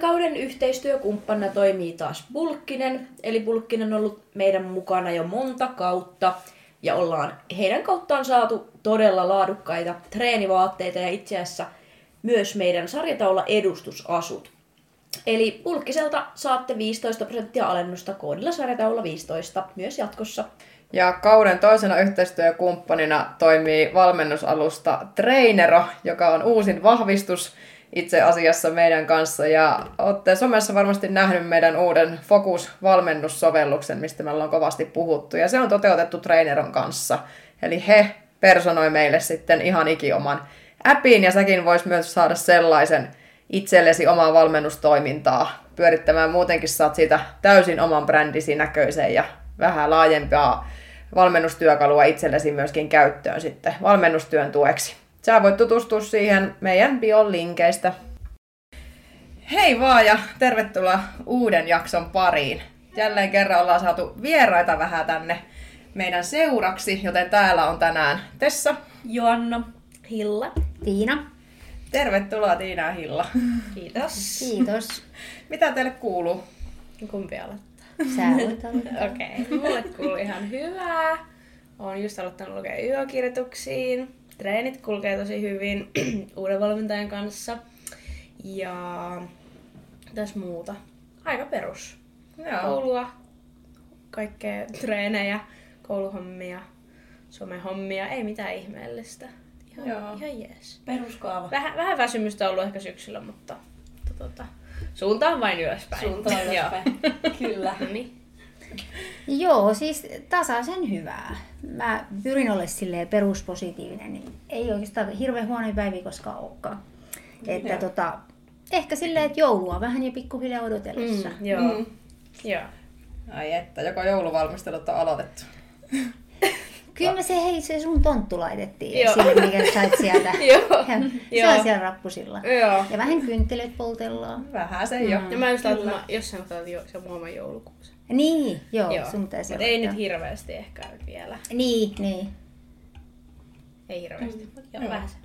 kauden yhteistyökumppanina toimii taas Bulkkinen, eli Bulkkinen on ollut meidän mukana jo monta kautta, ja ollaan heidän kauttaan saatu todella laadukkaita treenivaatteita ja itse asiassa myös meidän sarjataula edustusasut. Eli Bulkkiselta saatte 15 prosenttia alennusta koodilla sarjataula 15 myös jatkossa. Ja kauden toisena yhteistyökumppanina toimii valmennusalusta Trainero, joka on uusin vahvistus itse asiassa meidän kanssa. Ja olette somessa varmasti nähnyt meidän uuden Focus-valmennussovelluksen, mistä me ollaan kovasti puhuttu. Ja se on toteutettu Traineron kanssa. Eli he personoi meille sitten ihan ikioman appin, ja säkin vois myös saada sellaisen itsellesi omaa valmennustoimintaa pyörittämään. Muutenkin saat siitä täysin oman brändisi näköisen ja vähän laajempaa valmennustyökalua itsellesi myöskin käyttöön sitten valmennustyön tueksi. Sä voit tutustua siihen meidän bion linkeistä. Hei vaan ja tervetuloa uuden jakson pariin. Jälleen kerran ollaan saatu vieraita vähän tänne meidän seuraksi, joten täällä on tänään Tessa, Joanna, Hilla, Tiina. Tervetuloa Tiina ja Hilla. Kiitos. Kiitos. Mitä teille kuuluu? Kumpi aloittaa? Sä. Okei, okay. mulle kuuluu ihan hyvää. Olen just aloittanut lukea yökirjoituksiin. Treenit kulkee tosi hyvin uuden valmentajan kanssa. Ja tässä muuta. Aika perus. Joo. Koulua, kaikkea treenejä, kouluhommia, somehommia, ei mitään ihmeellistä. Ihan, Joo. ihan jees. Peruskaava. Vähän, vähän väsymystä on ollut ehkä syksyllä, mutta tota, suunta on vain ylöspäin. Suuntaan ylöspäin. Kyllä. No niin. Joo, siis tasaisen hyvää. Mä pyrin olla silleen peruspositiivinen, niin ei oikeastaan hirveän huonoja päiviä koskaan olekaan. Että Joo. tota, ehkä silleen, että joulua vähän ja pikkuhiljaa odotellessa. Mm, joo. Mm. joo. Ai että, joko jouluvalmistelut on aloitettu? Kyllä me se, hei, se sun tonttu laitettiin Joo. esille, mikä sait sieltä. Joo. Ja se Joo. on siellä rappusilla. Joo. Ja vähän kynttilöt poltellaan. Vähän se jo. Ja mä just ajattelin, että mä jossain kohtaa jo, se muoman joulukuussa. Niin, joo, joo. sun pitäisi Mutta ei nyt hirveästi ehkä vielä. Niin, niin. Ei hirveästi, mutta joo, Joo. vähän se.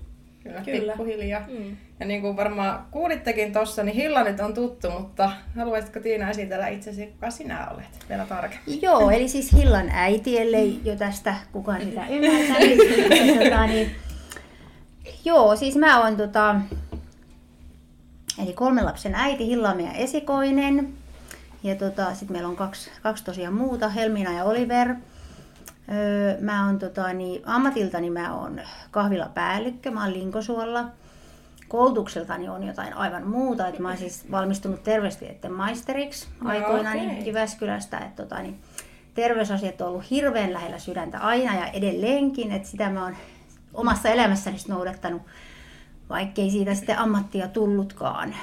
Kyllä, Kyllä. pikkuhiljaa. Mm. Ja niin kuin varmaan kuulittekin tuossa, niin Hilla nyt on tuttu, mutta haluaisitko Tiina esitellä itsesi, kuka sinä olet vielä tarkemmin? Joo, eli siis Hillan äiti, ellei jo tästä kukaan sitä ymmärtää. Niin, tota, niin, joo, siis mä oon tota, eli kolmen lapsen äiti, Hilla on meidän esikoinen. Ja tota, sitten meillä on kaksi, kaksi tosiaan muuta, Helmina ja Oliver. Öö, mä oon tota, niin, ammatiltani mä oon kahvilapäällikkö, mä oon Linkosuolla. Koulutukseltani on jotain aivan muuta, että mä oon siis valmistunut terveystieteen maisteriksi No, aikoinaan okei. Jyväskylästä, että tota, niin, terveysasiat on ollut hirveän lähellä sydäntä aina ja edelleenkin, että sitä mä oon omassa elämässäni noudattanut, vaikkei siitä sitten ammattia tullutkaan.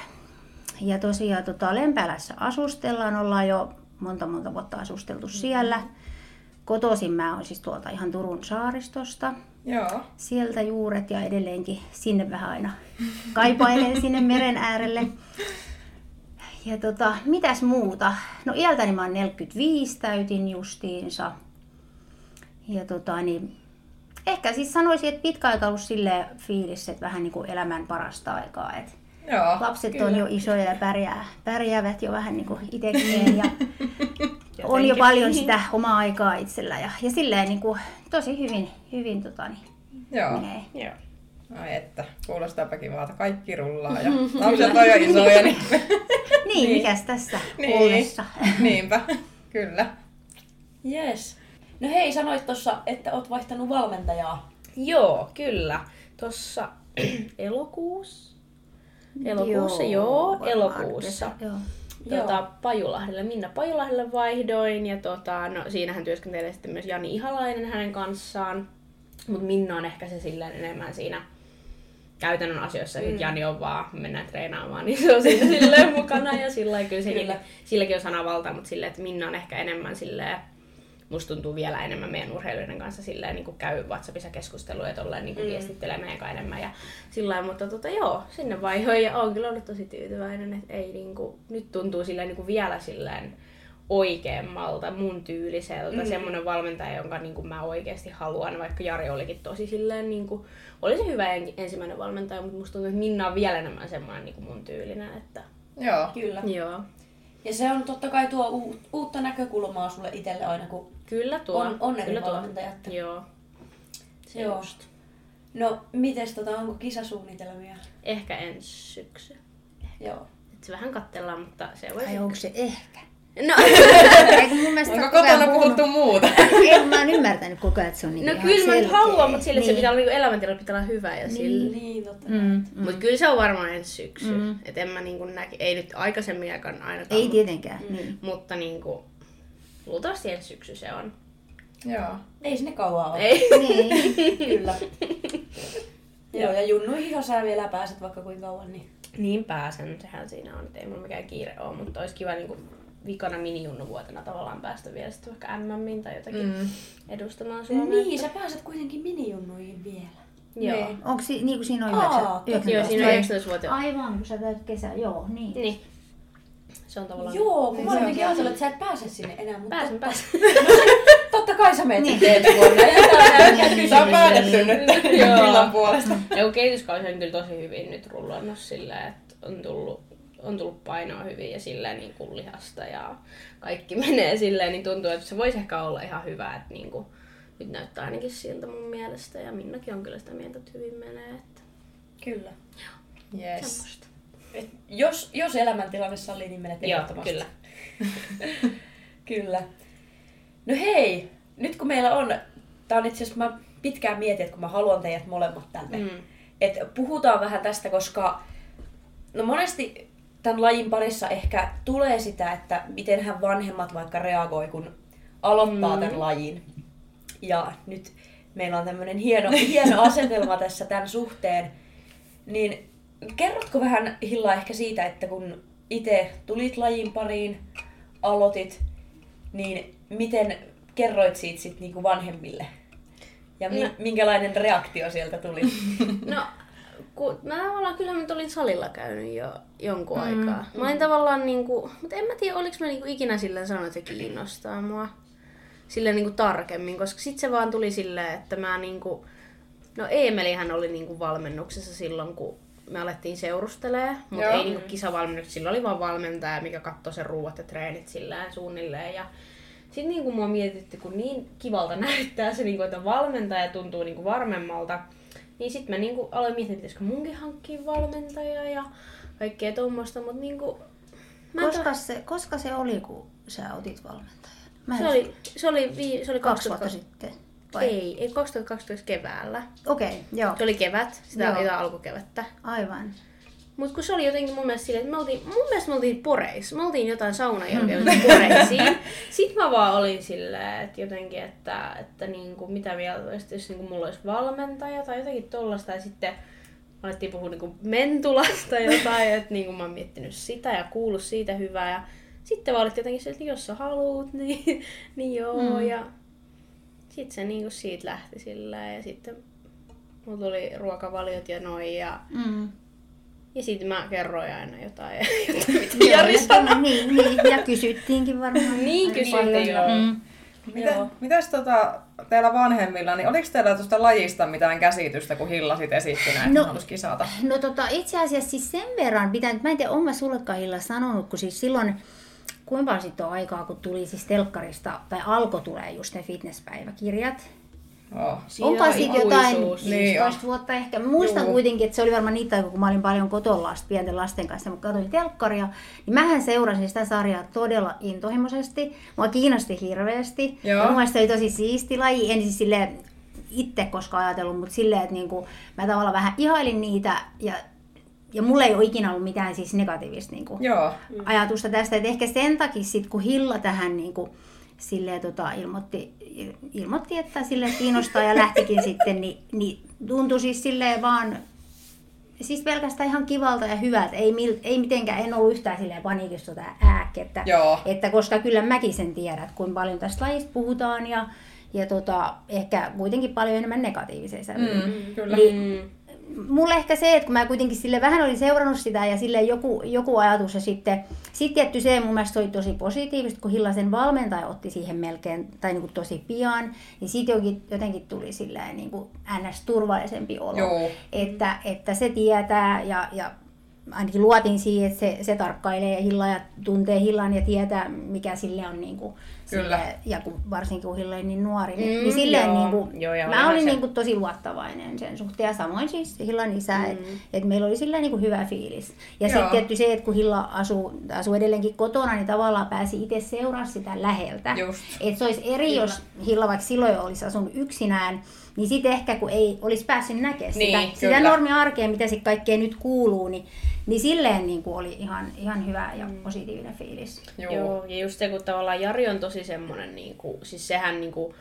Ja tosiaan tota, Lempälässä asustellaan, ollaan jo monta monta vuotta asusteltu siellä. Kotoisin mä oon siis tuolta ihan Turun saaristosta. Joo. Sieltä juuret ja edelleenkin sinne vähän aina kaipailen sinne meren äärelle. Ja tota, mitäs muuta? No iältäni mä oon 45 täytin justiinsa. Ja tota niin, ehkä siis sanoisin, että pitkä aika ollut silleen fiilis, että vähän niin kuin elämän parasta aikaa. Et Joo. lapset kyllä. on jo isoja ja pärjää, pärjäävät jo vähän niin kuin itsekin. Ja on jo paljon sitä omaa aikaa itsellä. Ja, ja silleen niin kuin, tosi hyvin, hyvin tota, niin, Joo. menee. Joo. Ai että, kuulostaapa kivalta. Kaikki rullaa ja lapset on jo isoja. Niin... Niin, mikäs tässä Niin. ollessa? Niinpä, kyllä. Yes. No hei, sanoit tuossa, että oot vaihtanut valmentajaa. Joo, kyllä. Tuossa elokuussa. Elokuussa, joo, varmaan elokuussa. kesä, Joo. Tota, Pajulahdelle, Minna Pajulahdelle vaihdoin ja tota, no, siinähän työskentelee sitten myös Jani Ihalainen hänen kanssaan. Mutta Minna on ehkä se silleen enemmän siinä käytännön asioissa, mm. Jani on vaan, mennään treenaamaan, niin se on siinä silleen mukana ja sillä kyllä, Kyllä. silläkin on sanavalta, mutta silleen, että Minna on ehkä enemmän silleen, musta tuntuu vielä enemmän meidän urheilijoiden kanssa silleen, niin kuin käy WhatsAppissa keskusteluja ja tolleen niin kuin mm. viestittelee meidän kanssa enemmän ja sillä mutta tota, joo, sinne vaihoin ja oon kyllä ollut tosi tyytyväinen, että ei niin kuin, nyt tuntuu silleen niin kuin vielä silleen oikeammalta, mun tyyliseltä, mm. semmoinen valmentaja, jonka niin kuin mä oikeasti haluan, vaikka Jari olikin tosi silleen, niin kuin, oli se hyvä en- ensimmäinen valmentaja, mutta musta tuntuu, että Minna on vielä enemmän semmoinen niin kuin mun tyylinen, että Joo. Kyllä. Joo. Ja se on totta kai tuo uutta näkökulmaa sulle itselle aina, kun... Kyllä tuo. On- on eri Kyllä tuo. valmentajat. Joo. Se Joo. just. No, mites tota, onko kisasuunnitelmia? Ehkä ensi syksy. Joo. Et se vähän katsellaan, mutta se voi... Ai onko se ehkä? No, Eikö mun mielestä Onko kotona puhunut- puhuttu muuta? Ei, mä oon ymmärtänyt koko ajan, että se on niin no kyllä mä nyt haluan, mutta sille niin. se Niin. pitää olla niinku elämäntila pitää olla hyvä ja sille. Niin, totta. Mm, mm. Mutta kyllä se on varmaan ensi syksy. Mm. Et en mä niinku näki, ei nyt aikaisemmin ainakaan ainakaan. Ei tietenkään, niin. Mutta niinku, luultavasti ensi syksy se on. Joo. Ei sinne kauaa ole. Ei. niin. Kyllä. Joo, ja junnuihin jos sä vielä pääset vaikka kuinka kauan, niin... Niin pääsen, sehän siinä on, että ei mulla mikään kiire ole, mutta olisi kiva niinku vikana minijunnuvuotena tavallaan päästä vielä sitten vaikka MMin tai jotakin mm. edustamaan Suomea. Niin, sä pääset kuitenkin minijunnuihin vielä. Joo. Niin. Onko si, niin kuin siinä on Aa, 9, totta. Joo, siinä on vai? 19 vuotta. Aivan, kun sä täyt kesä, joo, niin. Niin. Se on tavallaan... Joo, kun Niin mä on jotenkin ajatellut, että sä et pääse sinne enää, mutta Pääsen, totta, pääsen. totta kai sä menet Niin. vuonna. Ja tää on päätetty nyt Joo. illan puolesta. Ja kun kehityskausi on kyllä tosi hyvin nyt rullannut silleen, että on tullut, on tullut painoa hyvin ja silleen niin kuin lihasta ja kaikki menee silleen, niin tuntuu, että se voisi ehkä olla ihan hyvä, että niin kuin, nyt näyttää ainakin siltä mun mielestä ja Minnakin on kyllä sitä mieltä, että hyvin menee. Että Kyllä. Yes. semmoista. Et jos, jos elämäntilanne sallii, niin menet Joo, ehdottomasti. kyllä. Kyllä. No hei, nyt kun meillä on, tää on itse asiassa, mä pitkään mietin, että kun mä haluan teidät molemmat tänne, Mm. että puhutaan vähän tästä, koska no monesti tämän lajin parissa ehkä tulee sitä, että mitenhän vanhemmat vaikka reagoi, kun aloittaa mm. tämän lajin. Ja nyt meillä on tämmöinen hieno, hieno asetelma tässä tämän suhteen. Niin kerrotko vähän Hilla ehkä siitä, että kun itse tulit lajin pariin, aloitit, niin miten kerroit siitä sit niinku vanhemmille? Ja mi- No. minkälainen reaktio sieltä tuli? No, kun mä tavallaan, kyllä mä olin salilla käynyt jo jonkun mm, aikaa. Mä olin tavallaan niinku, mutta en mä tiedä, oliko mä niinku ikinä silleen sanonut, että se kiinnostaa mua silleen niinku tarkemmin, koska sit se vaan tuli silleen, että mä niinku, no Eemelihän oli niinku valmennuksessa silloin, kun me alettiin seurustelee, mutta ei niinku kisavalmennuksessa, sillä oli vaan valmentaja, mikä katsoi sen ruuat ja treenit silleen suunnilleen ja sitten niinku mua mietitti, kun niin kivalta näyttää se, niinku, että valmentaja tuntuu niinku varmemmalta, niin sitten mä niinku aloin miettiä, pitäisikö munkin hankkia valmentaja ja kaikkea tuommoista, mutta niinku... Mä Koska se, koska se oli, kun sä otit valmentajan? Mä se en- oli, se oli, vii, se oli kaksi vuotta 2000 sitten. Vai? Ei, ei 2012 keväällä. Okei, okay, joo. Se oli kevät, sitä Joo. oli alkukevättä. Aivan. Mutta kun se oli jotenkin mun mielestä silleen, että me oltiin, mun mielestä me oltiin poreissa. Me oltiin jotain saunajälkeen mm. poreisiin. Sitten mä vaan olin silleen, että jotenkin, että, että niinku, mitä mieltä olisi, jos niinku mulla olisi valmentaja tai jotakin tollasta. Ja sitten alettiin puhua niinku mentulasta jotain, että niinku mä oon miettinyt sitä ja kuullut siitä hyvää. Ja sitten vaan olit jotenkin silleen, että jos sä haluut, niin, niin joo. Mm. Ja sitten se niinku siitä lähti silleen ja sitten mulla tuli ruokavaliot ja noin ja Mm. ja sitten mä kerroin aina jotain, jotain mitä Jari ja- sanoi. Niin, niin, ja kysyttiinkin varmaan. Niin kysyttiin, joo. Mm. Mitä, Joo. mitäs tota, teillä vanhemmilla, niin oliko teillä tuosta lajista mitään käsitystä, kun Hilla sit esitti näin, No. kisata? No tota, itse asiassa siis sen verran pitää, mä en tiedä, oon mä sullekaan Hilla sanonut, kun siis silloin, kuinka paljon sitten on aikaa, kun tuli siis telkkarista, tai alkoi tulee just ne fitnesspäiväkirjat. Oh. Onko siitä jotain. Niin 15 vuotta ehkä? Mä muistan Juu. kuitenkin, että se oli varmaan niitä aikoja, kun mä olin paljon kotona last, pienten lasten kanssa, mutta katsoin telkkaria. Niin mähän seurasin sitä sarjaa todella intohimoisesti. Mua kiinnosti hirveästi. Joo. Ja mun mielestä se oli tosi siisti laji. En siis sille itse koskaan ajatellut, mutta silleen, että niinku, mä tavallaan vähän ihailin niitä ja ja mulla ei ole ikinä ollut mitään siis negatiivista niinku, Joo. ajatusta tästä. Et ehkä sen takia sit, kun Hilla tähän niinku, silleen, tota, ilmoitti, ilmoitti, että sille kiinnostaa ja lähtikin sitten, niin, niin tuntui siis silleen vaan siis pelkästään ihan kivalta ja hyvältä. Ei, mil, ei mitenkään, en ollut yhtään silleen paniikissa tai ääkettä. Joo. Että koska kyllä mäkin sen tiedän, että kuinka paljon tästä lajista puhutaan ja, ja tota, ehkä kuitenkin paljon enemmän negatiivisia sävyjä. Mm, kyllä. Niin, mulle ehkä se, että kun mä kuitenkin sille vähän olin seurannut sitä ja sille joku, joku ajatus ja sitten sit tietty se mun mielestä oli tosi positiivista, kun Hillasen valmentaja otti siihen melkein tai niin kuin tosi pian, niin siitä jotenkin, jotenkin tuli silleen niin kuin ns. turvallisempi olo. Joo. Että, että se tietää ja, ja ainakin luotin siihen, että se, se tarkkailee Hillaa ja tuntee Hillan ja tietää, mikä sille on niin kuin, Kyllä. Sille, ja kun, varsinkin kun Hilla niin nuori, niin, Mm, niin silleen joo. niin kuin, Joo, ja mä olin se- niin kuin tosi luottavainen sen suhteen ja samoin siis Hillan isä, mm. että et meillä oli silleen niin kuin hyvä fiilis. Ja Joo. sitten tietty se, että kun Hilla asuu, asuu edelleenkin kotona, niin tavallaan pääsi itse seuraa sitä läheltä. Että se olisi eri, jos Hilla vaikka silloin olisi asunut yksinään, niin sitten ehkä kun ei olisi päässyt näkemään sitä, Niin, sitä normiarkea, mitä sitten kaikkea nyt kuuluu, niin, niin silleen niin kuin oli ihan, ihan hyvä ja positiivinen fiilis. Joo. Joo, ja just se, kun tavallaan Jari on tosi semmoinen, niin kuin, siis sehän niin kuin,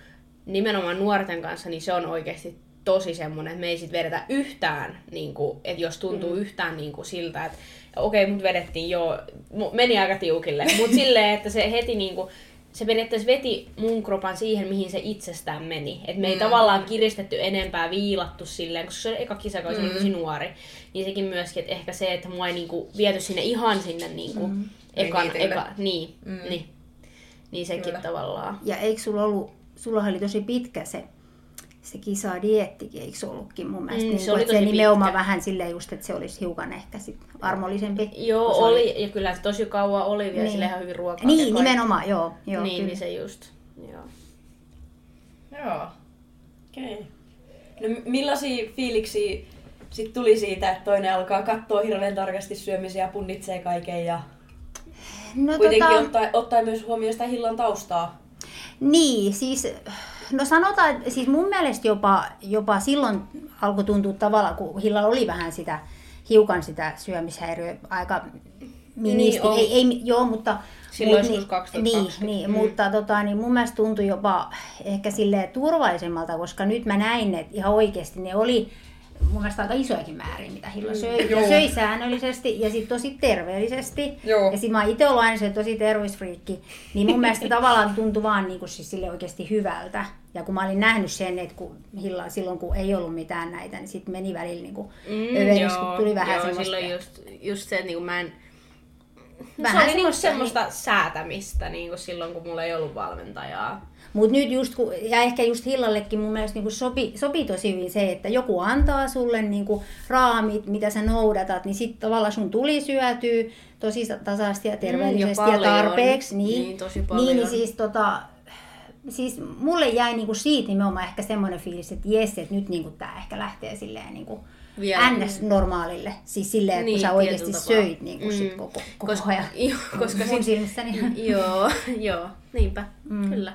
nimenomaan nuorten kanssa, niin se on oikeasti tosi semmoinen, että me ei sit vedetä yhtään, niin kuin, että jos tuntuu mm. yhtään niin kuin siltä, että okei, mut vedettiin joo, meni aika tiukille, mutta silleen, että se heti niin kuin, se periaatteessa veti mun kropan siihen, mihin se itsestään meni. Et me ei tavallaan kiristetty enempää, viilattu silleen, koska se oli eka kisa, kun se oli tosi nuori. Niin sekin myöskin, että ehkä se, että mua ei niinku viety sinne ihan sinne niinku mm. ekan, Niitille. eka, niin, mm. niin, niin sekin Kyllä. tavallaan. Ja eikö sulla ollut, sulla oli tosi pitkä se, se kisa diettikin, eikö se ollutkin mun mielestä? Mm, niin se kuin, oli se tosi nimenomaan pitkä. vähän silleen just, että se olisi hiukan ehkä sit armollisempi. Joo, se oli, ja kyllä se tosi kauan oli vielä Niin. niin. ihan hyvin ruokaa. Niin, kaikki. nimenomaan, joo. joo niin, kyllä. niin se just. Joo. Joo. Okei. No m- millaisia fiiliksiä sit tuli siitä, että toinen alkaa katsoa hirveän tarkasti syömisiä ja punnitsee kaiken ja no, kuitenkin tota, ottaa, ottaa myös huomioon sitä hillan taustaa. Niin, siis no sanotaan, että siis mun mielestä jopa, jopa silloin alkoi tuntua tavallaan, kun Hillalla oli vähän sitä, hiukan sitä syömishäiriöä aika ministi. Niin ei, ei, joo, mutta... Silloin mut joskus 2020. Niin, niin Mm. mutta tota, niin mun mielestä tuntui jopa ehkä sille turvallisemmalta, koska nyt mä näin, että ihan oikeasti ne oli mun mielestä aika isojakin määriä, mitä Hilla söi. Joo. Ja söi säännöllisesti ja sitten tosi terveellisesti. Joo. Ja sitten mä itse ollut aina se tosi terveysfriikki, niin mun mielestä tavallaan tuntui vaan niin kuin siis sille oikeasti hyvältä. Ja kun mä olin nähnyt sen, että kun Hilla, silloin kun ei ollut mitään näitä, niin sitten meni välillä niin kuin mm, överys, kun tuli vähän joo, semmoista. silloin just, just se, että niinku mä en... Vähän se oli niinku semmoista, semmoista säätämistä niinku silloin, kun mulla ei ollut valmentajaa. Mutta nyt just, kun, ja ehkä just Hillallekin mun mielestä niin sopi, sopii tosi hyvin se, että joku antaa sulle niin kuin raamit, mitä sä noudatat, niin sitten tavallaan sun tuli syötyä tosi tasaisesti ja terveellisesti ja, paljon. tarpeeksi. Niin, Niin, tosi Niin, paljon. niin siis, tota, siis mulle jäi niinku siitä nimenomaan ehkä semmoinen fiilis, että jes, että nyt niinku tää ehkä lähtee silleen niinku Vielä. NS-normaalille. Siis silleen, että kun Niin, sä oikeasti söit niinku Mm. sit koko, koko Koska, ajan. joo, koska mun sit, silmissäni. joo, joo, niinpä, mm. kyllä.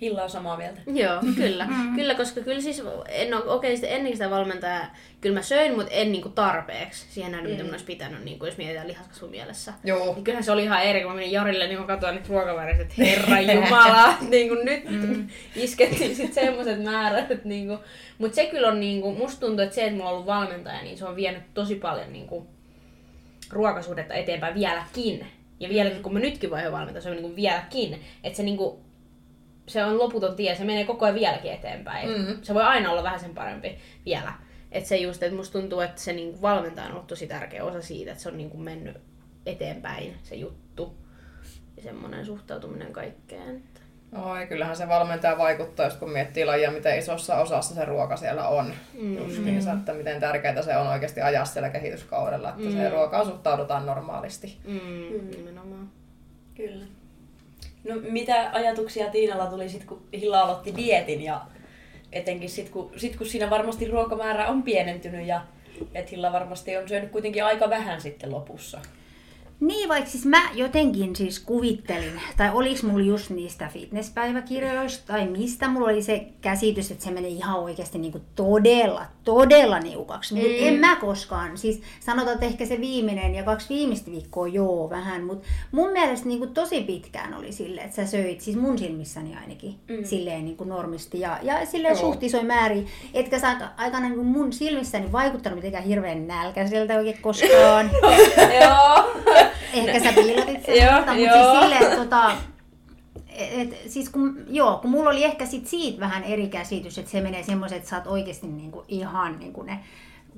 Hilla on samaa mieltä. Joo, kyllä. kyllä, koska kyllä siis, en ole, okei, sitten ennen sitä valmentajaa, kyllä mä söin, mutta en niinku tarpeeksi siihen nähden, mitä mun olisi pitänyt, niinku, jos mietitään lihaskasvun mielessä. Joo. Niin kyllähän se oli ihan eri, kun mä menin Jarille, niin mä katsoin niitä ruokaväriä, että herra jumala, niin kuin nyt mm. iskettiin sit semmoiset määrät, että niin kuin, mutta se kyllä on niin kuin, musta tuntuu, että se, että mulla on ollut valmentaja, niin se on vienyt tosi paljon niin kuin, ruokasuhdetta eteenpäin vieläkin. Ja vieläkin, kun mä nytkin voin valmentaa, se on niin kuin vieläkin. Että se niin kuin, se on loputon tie, se menee koko ajan vieläkin eteenpäin. Mm. Se voi aina olla vähän sen parempi vielä. Että se just, että musta tuntuu, että se niinku valmentaja on ollut tosi tärkeä osa siitä, että se on niinku mennyt eteenpäin se juttu. Ja semmoinen suhtautuminen kaikkeen. Oi, kyllähän se valmentaja vaikuttaa, just kun miettii lajia, miten isossa osassa se ruoka siellä on. Mm. Justiinsa, että miten tärkeää se on oikeasti ajaa siellä kehityskaudella, että mm. se ruokaan suhtaudutaan normaalisti. Mm, mm. Nimenomaan. Kyllä. No mitä ajatuksia Tiinalla tuli sit, kun Hilla aloitti dietin ja etenkin sit, kun, sit, kun siinä varmasti ruokamäärä on pienentynyt ja että Hilla varmasti on syönyt kuitenkin aika vähän sitten lopussa. Niin, vaikka siis mä jotenkin siis kuvittelin, tai oliks mulla just niistä fitnesspäiväkirjoista, tai mistä mulla oli se käsitys, että se menee ihan oikeasti niinku todella, todella niukaksi. Mutta Mm. en mä koskaan, siis sanotaan, että ehkä se viimeinen ja kaksi viimeistä viikkoa joo vähän, mutta mun mielestä niinku tosi pitkään oli silleen, että sä söit, siis mun silmissäni ainakin, mm. silleen niinku normisti ja, ja silleen Joo. suht isoin määrin, etkä sä aika- aikana niinku mun silmissäni vaikuttanut mitenkään hirveän nälkäiseltä oikein koskaan. Joo. Ehkä sä piilotit sen, Joo, mutta, mutta joo. siis silleen, että tota, et, siis kun, joo, kun mulla oli ehkä sit siitä vähän eri käsitys, että se menee semmoiset, että sä oot oikeasti niinku ihan niinku ne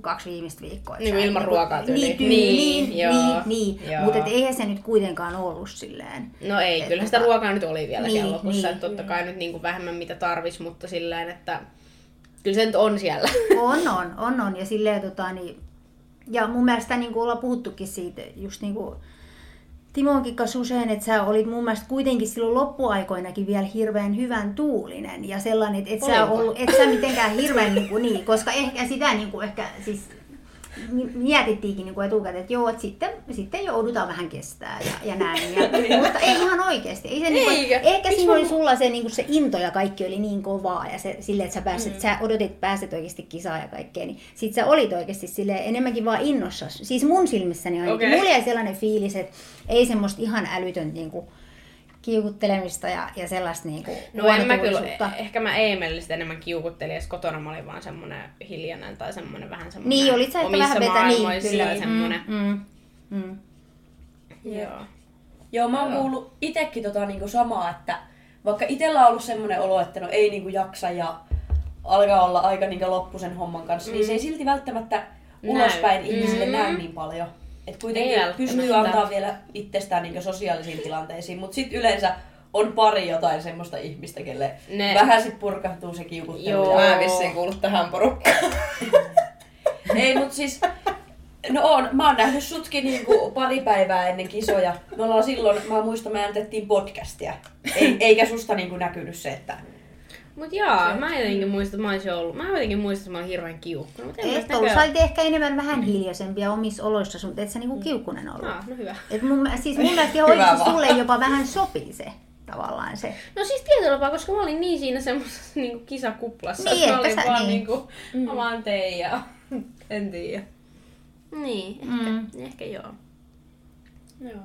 kaksi viimeistä viikkoa. Niin, ilman niinku- ruokaa tyyliin. Niin, tyyliin, Niin, niin, joo, niin, niin. joo. mutta eihän se nyt kuitenkaan ollut silleen. No ei, Et kyllähän tota- sitä ruokaa nyt oli vielä Niin, lopussa. niin. Että totta kai nyt niinku vähemmän mitä tarvis, mutta silleen, että kyllä se nyt on siellä. On, on, on, on. Ja silleen, tota, niin, ja mun mielestä niin kuin ollaan puhuttukin siitä, just niin kuin Timonkin kanssa usein, että sä olit mun mielestä kuitenkin silloin loppuaikoinakin vielä hirveän hyvän tuulinen ja sellainen, että et sä, ollut, et sä mitenkään hirveän niin, kuin, niin koska ehkä sitä niin kuin, ehkä siis mietittiinkin niin kuin etukäteen, että joo, että sitten, sitten joudutaan vähän kestää ja, ja näin. Ja, mutta ei ihan oikeasti. Ei se niin kuin, Eikä. ehkä siinä oli sulla se, niin kuin se into ja kaikki oli niin kovaa ja se, sille, että sä, pääsit, mm. sä odotit pääset oikeasti kisaan ja kaikkea, niin sit sä olit oikeasti sille enemmänkin vaan innossa. Siis mun silmissäni ainakin. Okei. Okay. Mulla jäi sellainen fiilis, että ei semmoista ihan älytön niin kuin, kiukuttelemista ja, ja sellaista niin kuin, No en mä kyllä, ehkä mä Eemelistä enemmän kiukuttelin, ja kotona mä olin vaan semmonen hiljainen tai semmonen vähän semmonen Niin, olit sä omissa vähän vetä, niin kyllä. ja semmonen. Mm, mm, mm. Joo. Joo, mä oon kuullut itekin tota niinku samaa, että vaikka itellä on ollut semmoinen olo, että no ei niinku jaksa ja alkaa olla aika niinku loppu sen homman kanssa, mm. niin se ei silti välttämättä Näy. ulospäin ihmisille Mm. näy niin paljon. Et Ei kuitenkin välttämättä. pystyy antaa vielä itsestään niinku sosiaalisiin tilanteisiin, mutta sitten yleensä on pari jotain semmoista ihmistä, kelle Ne- vähän sit purkahtuu se kiukuttelu. Joo. Mä en vissiin kuulu tähän porukkaan. Ei, mutta siis... No on, mä oon nähnyt sutkin niinku pari päivää ennen kisoja. Me ollaan silloin, mä muistan, me äänitettiin podcastia. Ei, eikä susta niinku näkynyt se, että... Mut jaa, mä jotenkin muistan, että mä olisin ollut, mä jotenkin muistan, että mä olin hirveän kiukkunut. Mut en Et ollut, sä olit ehkä enemmän vähän hiljaisempia omissa oloissa, mutta et sä niinku kiukkunen ollut. Ah, no hyvä. Et mun, siis mun mielestä oikeasti sulle jopa vähän sopii se tavallaan se. No siis tietyllä tapaa, koska mä olin niin siinä semmoisessa niinku kisakuplassa, Niin, että mä olin sä- vaan niin. niinku, mä vaan tein ja en tiedä. Niin, ehkä, Mm. ehkä joo. Joo.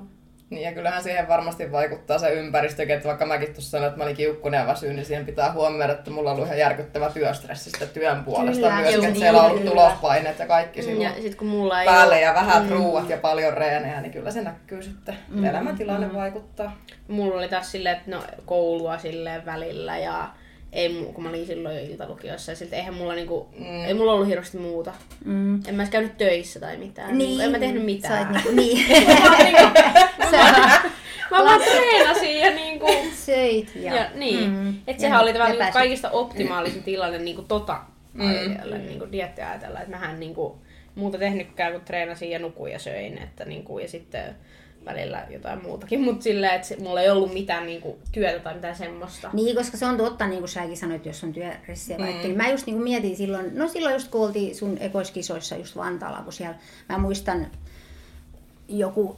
Niin ja kyllähän siihen varmasti vaikuttaa se ympäristökin, että vaikka mäkin tuossa sanoin, että mä olin kiukkunen ja väsynyt, niin siihen pitää huomioida, että mulla on ollut ihan järkyttävä työstressi sitä työn puolesta Kyllä, myöskin, että siellä on ollut tulospaineet ja kaikki silloin Ja sit kun mulla ei päälle oo- ja vähät ruuat ja paljon reenejä, niin kyllä se näkyy sitten. Mm, Elämäntilanne vaikuttaa. mulla oli taas silleen, että no, koulua silleen välillä ja ei, kun mä olin silloin jo iltalukiossa ja siltä eihän mulla niinku, Mm. ei mulla ollut hirveästi muuta. Mm. En mä edes käynyt töissä tai mitään. Niin. En mä tehnyt mitään. Sä oot niinku, niin. Mä vaan, mä vaan treenasin ja niinku... Söit ja, Ja, niin. Mm. Et Ja sehän oli tavallaan niinku kaikista optimaalisin tilanne niinku tota Mm. ajatella, niinku diettiä ajatella, että mähän niinku muuta tehnytkään kuin treenasin ja nukuin ja söin, että niinku, ja sitten välillä jotain muutakin, mutta silleen, että se, mulla ei ollut mitään niinku, työtä tai mitään semmoista. Niin, koska se on totta, niin kuin säkin sanoit, jos on työressiä vaikka. Niin mä just niin kuin mietin silloin, no silloin just kun oltiin sun ekoiskisoissa just Vantaalla, kun siellä, mä muistan joku,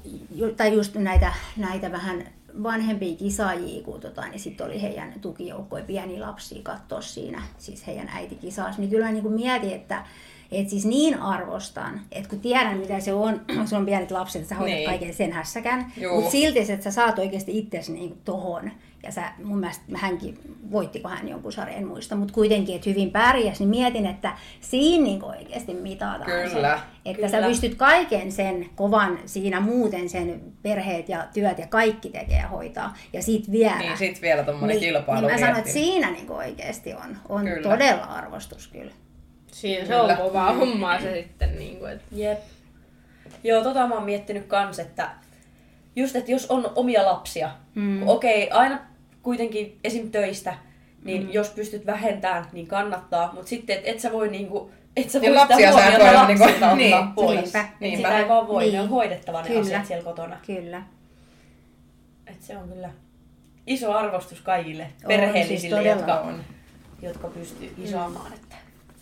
tai just näitä, näitä vähän vanhempia kisaajia, kun tota, niin sitten oli heidän tukijoukkoja pieniä lapsia katsoa siinä, siis heidän äitikisaassa, niin kyllä niin kuin mietin, että et siis niin arvostan, että kun tiedän mitä se on, sulla on pienet lapset, että sä hoidat Niin. kaiken sen hässäkän, Juu. mutta silti, että sä saat oikeasti itsesi niin tohon. Ja sä, mun mielestä hänkin, voittiko hän jonkun sarjan, en muista, mutta kuitenkin, että hyvin pärjäs, niin mietin, että siinä niin oikeasti mitataan Kyllä. se. Että Kyllä. sä pystyt kaiken sen kovan siinä muuten sen perheet ja työt ja kaikki tekee ja hoitaa. Ja sit vielä. Niin sit vielä tommonen kilpailu niin mä sanon, että siinä niin oikeasti on, on Kyllä. todella arvostus kyllä. Siinä se on kovaa hommaa se sitten. Niinku, että Jep. Joo, tota mä oon miettinyt kans, että just, että jos on omia lapsia, mm. okei, aina kuitenkin esim. töistä, niin mm. jos pystyt vähentämään, niin kannattaa, mutta sitten, et, et sä voi niinku, et sä Ja voi sitä lapsia sä et huomiota voi niinku- lapsilta ottaa niin, pois. niinpä, niinpä. Sitä ei vaan voi, ne on Niin. hoidettava ne Kyllä. asiat siellä kotona. Kyllä. Et se on kyllä iso arvostus kaikille On, perheellisille, siis jotka, on. jotka pystyy kisaamaan. Että.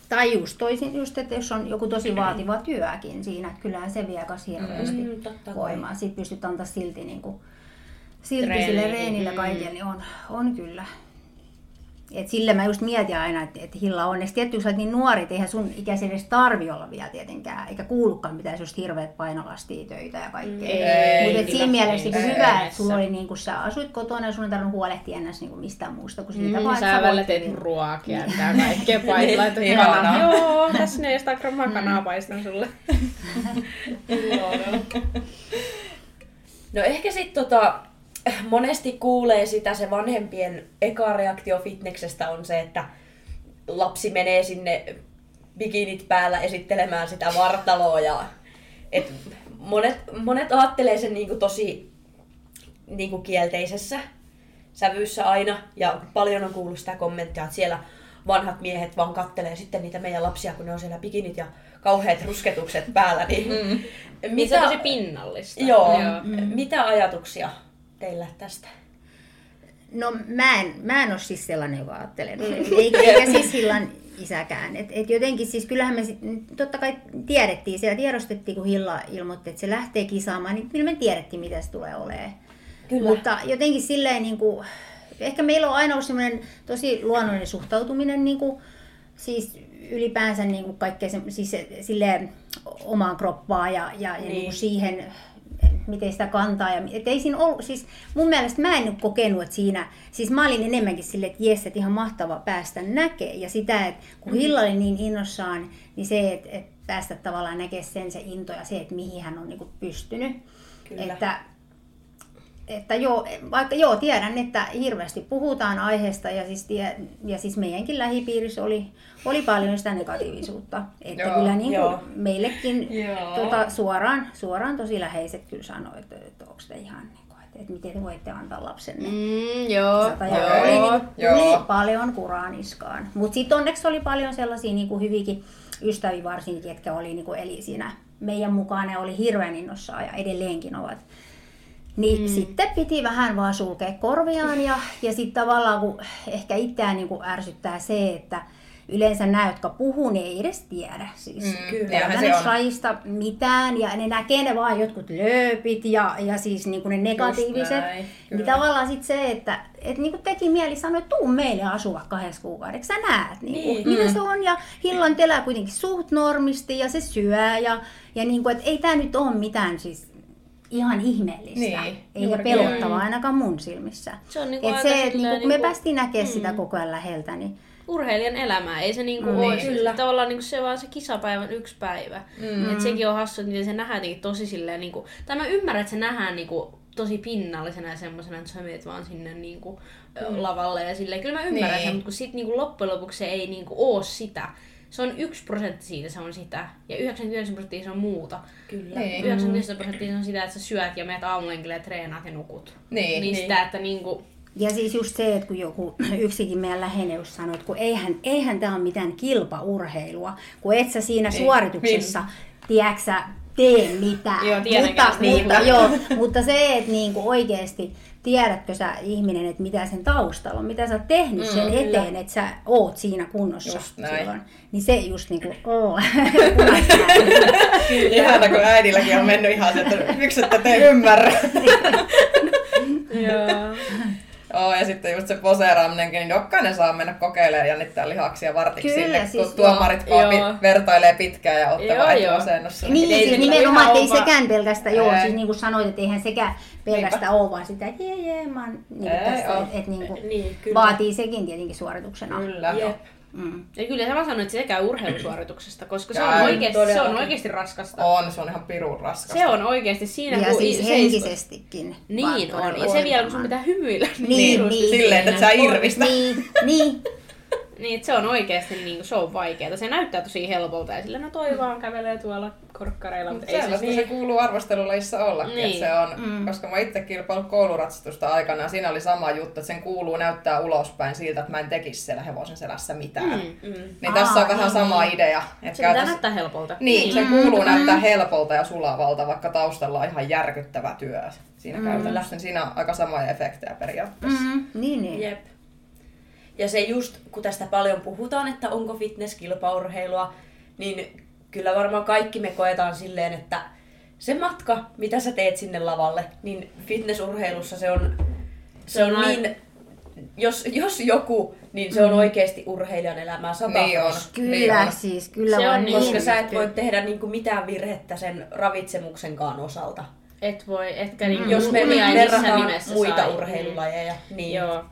Tai just toisin, just, että jos on joku tosi vaativa työkin siinä, että kyllähän se vie kas hirveästi Mm, totta voimaa. Sitten pystyt antaa silti, niin kuin, silti Treeniin, sille reenillä mm. kaiken, niin on, on kyllä. Et sillä mä just mietin aina, että, että Hilla onneksi. Tietysti kun sä olet niin nuori, että eihän sun ikäisi edes tarvi olla vielä tietenkään, eikä kuulukaan mitään just hirveät painolastia töitä ja kaikkea. Mutta siinä mielessä Ei, niin ei, hyvä, ei. että sulla oli niin kun sä asuit kotona ja sun ei tarvinnut huolehtia ennäs niin mistään muusta kuin siitä Mm, vaan, että sä välillä voit teet hyvin. ruokia ja kaikkea paistaa. Laitat Ihanaa. kanaa. Joo, tässä 400 grammaa kanaa paistan sulle. No ehkä sitten tota, monesti kuulee sitä, se vanhempien eka reaktio fitneksestä on se, että lapsi menee sinne bikinit päällä esittelemään sitä vartaloa ja et monet, monet ajattelee sen niinku tosi niinku kielteisessä sävyssä aina ja paljon on kuullut sitä kommenttia, että siellä vanhat miehet vaan kattelee sitten niitä meidän lapsia, kun ne on siellä bikinit ja kauheat rusketukset päällä, niin Mm. Niin se on tosi pinnallista. Joo. Joo. Mitä ajatuksia teillä tästä? No mä en, mä en ole siis sellainen, joka ajattelee. Eikä, eikä siis Hillan isäkään. Et, et jotenkin siis kyllähän me sit, totta kai tiedettiin, siellä tiedostettiin, kun Hilla ilmoitti, että se lähtee kisaamaan, niin kyllä me tiedettiin, mitä se tulee olemaan. Kyllä. Mutta jotenkin silleen, niin kuin, ehkä meillä on aina ollut semmoinen tosi luonnollinen suhtautuminen niin kuin, siis ylipäänsä niin kuin kaikkea se, siis silleen omaan kroppaan ja, ja, ja niin. Niin kuin siihen, miten sitä kantaa. Ja, et ei siinä ollut, siis mun mielestä mä en nyt kokenut, että siinä, siis mä olin enemmänkin silleen, että jes, että ihan mahtava päästä näkee. Ja sitä, että kun Hilla oli niin innossaan, niin se, että, että päästä tavallaan näkee sen se into ja se, että mihin hän on niin kuin pystynyt. Kyllä. Että, että joo, vaikka joo, tiedän, että hirveästi puhutaan aiheesta ja siis, tie, ja siis meidänkin lähipiirissä oli, oli paljon sitä negatiivisuutta. Että Joo, kyllä niin kuin meillekin tota, suoraan, suoraan tosi läheiset kyllä sanoi, että, että onko te ihan niin kuin, että, että miten te voitte antaa lapsenne. Mm, joo. Joo, oli, niin joo. tuli paljon kuraaniskaan. Mutta sitten onneksi oli paljon sellaisia niin kuin hyvinkin ystäviä varsinkin, ketkä oli niin kuin, eli siinä meidän mukaan ne oli hirveän innossaan ja edelleenkin ovat. Niin mm. sitten piti vähän vaan sulkea korviaan ja, ja sitten tavallaan kun ehkä itseään niin kuin ärsyttää se, että yleensä nämä, jotka puhuu, ne ei edes tiedä. Siis Mm, lajista mitään ja ne näkee ne vaan jotkut lööpit ja, ja siis niin ne negatiiviset. näin, Niin kyllä. tavallaan sitten se, että et niin teki mieli sanoa, että tuu meille asua kahdessa kuukaudeksi, sä näet niin kuin, Niin. mitä se on. Ja Hillan elää kuitenkin suht normisti ja se syö ja, ja niin kuin, että ei tämä nyt ole mitään siis ihan ihmeellistä. Niin, eikä juurikin pelottavaa ainakaan mun silmissä. Se on niinku Et se, että silleen niinku, kun me niinku- päästiin näkemään sitä koko ajan läheltä, niin urheilijan elämää. Ei se niinku Mm, mm, ole niin. tavallaan niinku se vaan se kisapäivän yksi päivä. Mm. Mm. Et sekin on hassu, että se nähdään jotenkin tosi silleen, niinku, tai mä ymmärrän, että se nähdään niinku, tosi pinnallisena ja semmoisena, että sä meet vaan sinne niinku, mm. lavalle ja silleen. Kyllä mä ymmärrän Niin. sen, mutta kun sit niinku, loppujen lopuksi se ei niinku, oo sitä. Se on yksi prosentti siitä, se on sitä. Ja 99 prosenttia se on muuta. Kyllä. Niin. 99 prosenttia se on sitä, että sä syöt ja meet aamulenkille ja treenaat ja nukut. Niin, niin, niin. sitä, että niinku, Ja siis just se, että kun joku yksikin meidän läheinen just sanoi, että kun eihän, eihän tämä ole mitään kilpaurheilua, kun et sä siinä Niin. suorituksessa, tiedätkö sä, tee mitään. Joo, mutta, kanssa niitä. mutta, joo, mutta se, että niinku oikeasti tiedätkö sä ihminen, että mitä sen taustalla on, mitä sä oot tehnyt sen Mm, eteen, että sä oot siinä kunnossa Just näin. silloin. Niin se just niinku, oo. Ihana, kun äidilläkin on mennyt ihan se, että miksi ette te ymmärrä. Joo. Oo, ja sitten just se poseeraaminenkin, niin jokainen saa mennä kokeilemaan jännittää lihaksia vartiksi Kyllä, sinne, siis kun tuomarit joo. vaan Joo. pi- vertailee pitkään ja Joo, ottavat joo. etuasennossa. Niin, Ei siis se nimenomaan, että ei ihan sekään pelkästään, joo, siis niin kuin sanoit, että eihän sekään pelkästään ole vaan sitä, että jee, jee, mä oon niin Ei tässä, oo. että et, niin kuin, Niin, kyllä. vaatii sekin tietenkin suorituksena. Kyllä. Jep. Mm. Ja kyllä se mä sanoin, että se käy urheilusuorituksesta, koska se on, oikeasti, se on oikeasti raskasta. On, se on ihan pirun raskasta. Se on oikeasti siinä, Ja kun siis se- henkisestikin. Niin on. Ja se vielä, kun sun pitää hymyillä. Niin, virusti niin. Silleen, että sä siinä. irvistä. Niin, niin. Niin, että se on oikeasti niin kuin, se on vaikeaa. Se näyttää tosi helpolta ja sillä no toi vaan kävelee tuolla korkkareilla, mutta ei se Sellaista niin. se kuuluu arvostelulajissa ollakin, Niin. niin. se on, mm. koska mä itse kilpaillut kouluratsastusta aikana ja siinä oli sama juttu, että sen kuuluu näyttää ulospäin siltä, että mä en tekisi siellä hevosen selässä mitään. Mm. Mm. Niin tässä on Aa, vähän niin, sama niin. idea. Että Se pitää käytäs... näyttää helpolta. Niin, se kuuluu näyttää helpolta ja sulavalta, vaikka taustalla on ihan järkyttävä työ siinä mm. käytännössä. Niin Siinä on aika samoja efektejä periaatteessa. Mm. Mm, niin, niin. Jep. Ja se just, kun tästä paljon puhutaan, että onko fitness kilpaurheilua, niin kyllä varmaan kaikki me koetaan silleen, että se matka, mitä sä teet sinne lavalle, niin fitnessurheilussa se on, se on niin, jos, jos joku, niin se on oikeasti urheilijan elämää sata Niin on. Kyllä, Niin on. siis kyllä Se on niin, Koska sä et just- voi tehdä niinku mitään virhettä sen ravitsemuksenkaan osalta. Et voi, etkä niin, Jos me verrataan muita saa. urheilulajeja, Mm. niin Joo.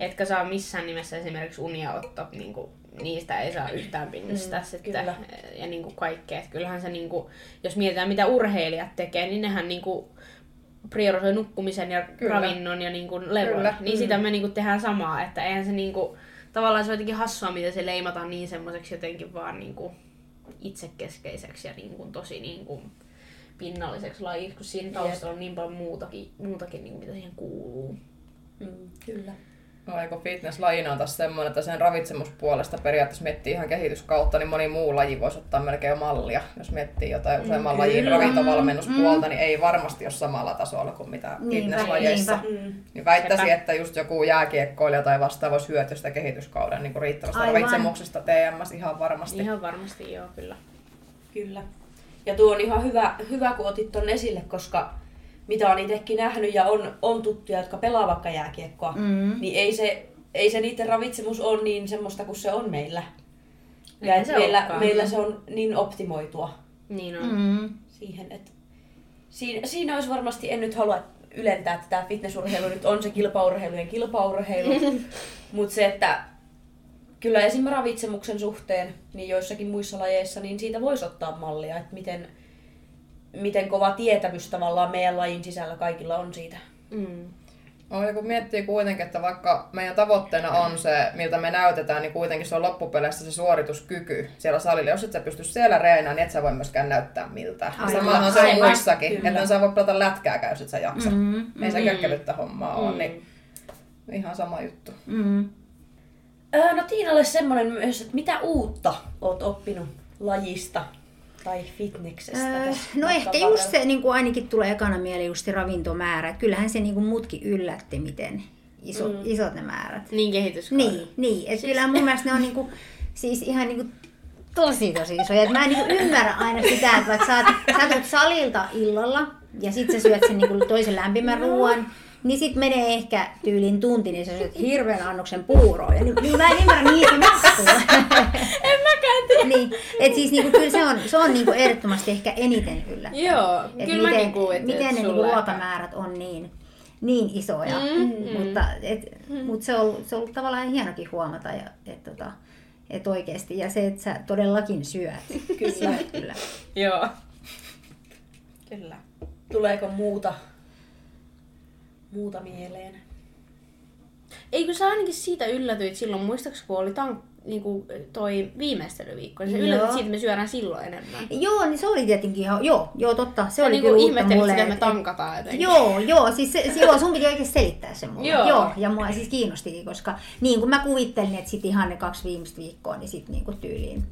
Etkä saa missään nimessä esimerkiksi unia ottaa, niin kuin, niistä ei saa yhtään pinnistää Mm, sitten. kyllä. Ja niin kuin kaikkea. Et kyllähän se, niin kuin, jos mietitään mitä urheilijat tekee, niin nehän niin kuin, priorisoi nukkumisen ja Kyllä. ravinnon ja niin kuin levon. Kyllä. Niin sitä me niin kuin, tehdään samaa, että eihän se niin kuin, tavallaan se on jotenkin hassua, miten se leimataan niin semmoiseksi jotenkin vaan niin kuin, itsekeskeiseksi ja niin kuin, tosi niin kuin, pinnalliseksi lajiksi, kun siinä taustalla on niin paljon muutakin, muutakin niin kuin, mitä siihen kuuluu. mm, kyllä. No eikö fitness-lajina on taas semmoinen, että sen ravitsemuspuolesta periaatteessa miettii ihan kehityskautta, niin moni muu laji voisi ottaa melkein mallia. Jos miettii jotain useamman lajin ravintovalmennuspuolta, niin ei varmasti ole samalla tasolla kuin mitä Niinpä, fitnesslajeissa. niinpä. Niin väittäisin, Sepä. että just joku jääkiekkoilija tai vastaava voisi hyötyä sitä kehityskauden niin kuin riittävästä Aivan. ravitsemuksesta TMS ihan varmasti. Ihan varmasti joo, kyllä. Kyllä. Ja tuo on ihan hyvä, hyvä kun otit ton esille, koska mitä on itsekin nähnyt ja on, on tuttuja, jotka pelaa vaikka jääkiekkoa, Mm. niin ei se, ei se niiden ravitsemus ole niin semmoista kuin se on meillä. Ja et se meillä, olekaan. meillä se on niin optimoitua Niin on. Mm. siihen, että siinä, siinä olisi varmasti, en nyt halua ylentää, että tämä fitnessurheilu nyt on se kilpaurheilujen kilpaurheilu, mutta se, että kyllä esim. ravitsemuksen suhteen, niin joissakin muissa lajeissa, niin siitä voisi ottaa mallia, että miten, miten kova tietämys tavallaan meidän lajin sisällä kaikilla on siitä. Mm. Ja kun miettii kuitenkin, että vaikka meidän tavoitteena on se, miltä me näytetään, niin kuitenkin se on loppupeleissä se suorituskyky siellä salilla. Jos et sä pysty siellä reenaan, niin et sä voi myöskään näyttää miltä. Aivan. Samahan se on Aivan. muissakin, Kyllä. että sä voi pelata lätkääkään, jos et sä jaksa. Mm. Ei se Mm. kökkälyttä hommaa ole, Mm. niin ihan sama juttu. Mm. Öö, no Tiinalle semmoinen myös, että mitä uutta oot oppinut lajista tai fitneksestä? Öö, no ehkä varrella? just se niin kuin ainakin tulee ekana mieleen just se ravintomäärä. Kyllähän se niin kuin mutkin yllätti, miten iso, mm. isot ne määrät. Niin kehityskauden. Niin, niin. Et kyllä mun mielestä ne on niinku, siis ihan niinku tosi tosi isoja. Et mä en niinku ymmärrä aina sitä, että vaikka sä, oot- sä tulet salilta illalla ja sit sä syöt sen niinku toisen lämpimän ruoan, niin sit menee ehkä tyylin tunti, niin sä syöt hirveän annoksen puuroa. Ja niin, niin mä en ymmärrä, mihin se mahtuu. En mäkään tiedä. niin, et siis niinku, kyllä se on, se on niinku ehdottomasti ehkä eniten yllättävää. Joo, Et kyllä miten, mäkin kuvittelin, miten ne niinku ruokamäärät on niin, niin isoja. Mm, mm. Mutta, et, mut se, on ollut, se on ollut tavallaan hienokin huomata, ja, et, tota, et oikeasti. Ja se, että sä todellakin syöt. Kyllä. Syöt kyllä. Joo. Kyllä. Tuleeko muuta, muuta mieleen? Eikö sä ainakin siitä yllätyit silloin, muistaaks kun oli tank, niinku toi viimeistelyviikko, niin sä Joo. yllätyit siitä, että me syödään silloin enemmän. Joo, niin se oli tietenkin ihan, joo, joo totta. Se Sä oli niinku kyllä uutta ihmettelit mulle. sitä, että me tankataan jotenkin. Joo, joo, siis se, se- joo, sun piti oikein selittää se mulle. Joo. joo. ja mua siis kiinnostikin, koska niin kuin mä kuvittelin, että sit ihan ne kaksi viimeistä viikkoa, niin sit niinku tyyliin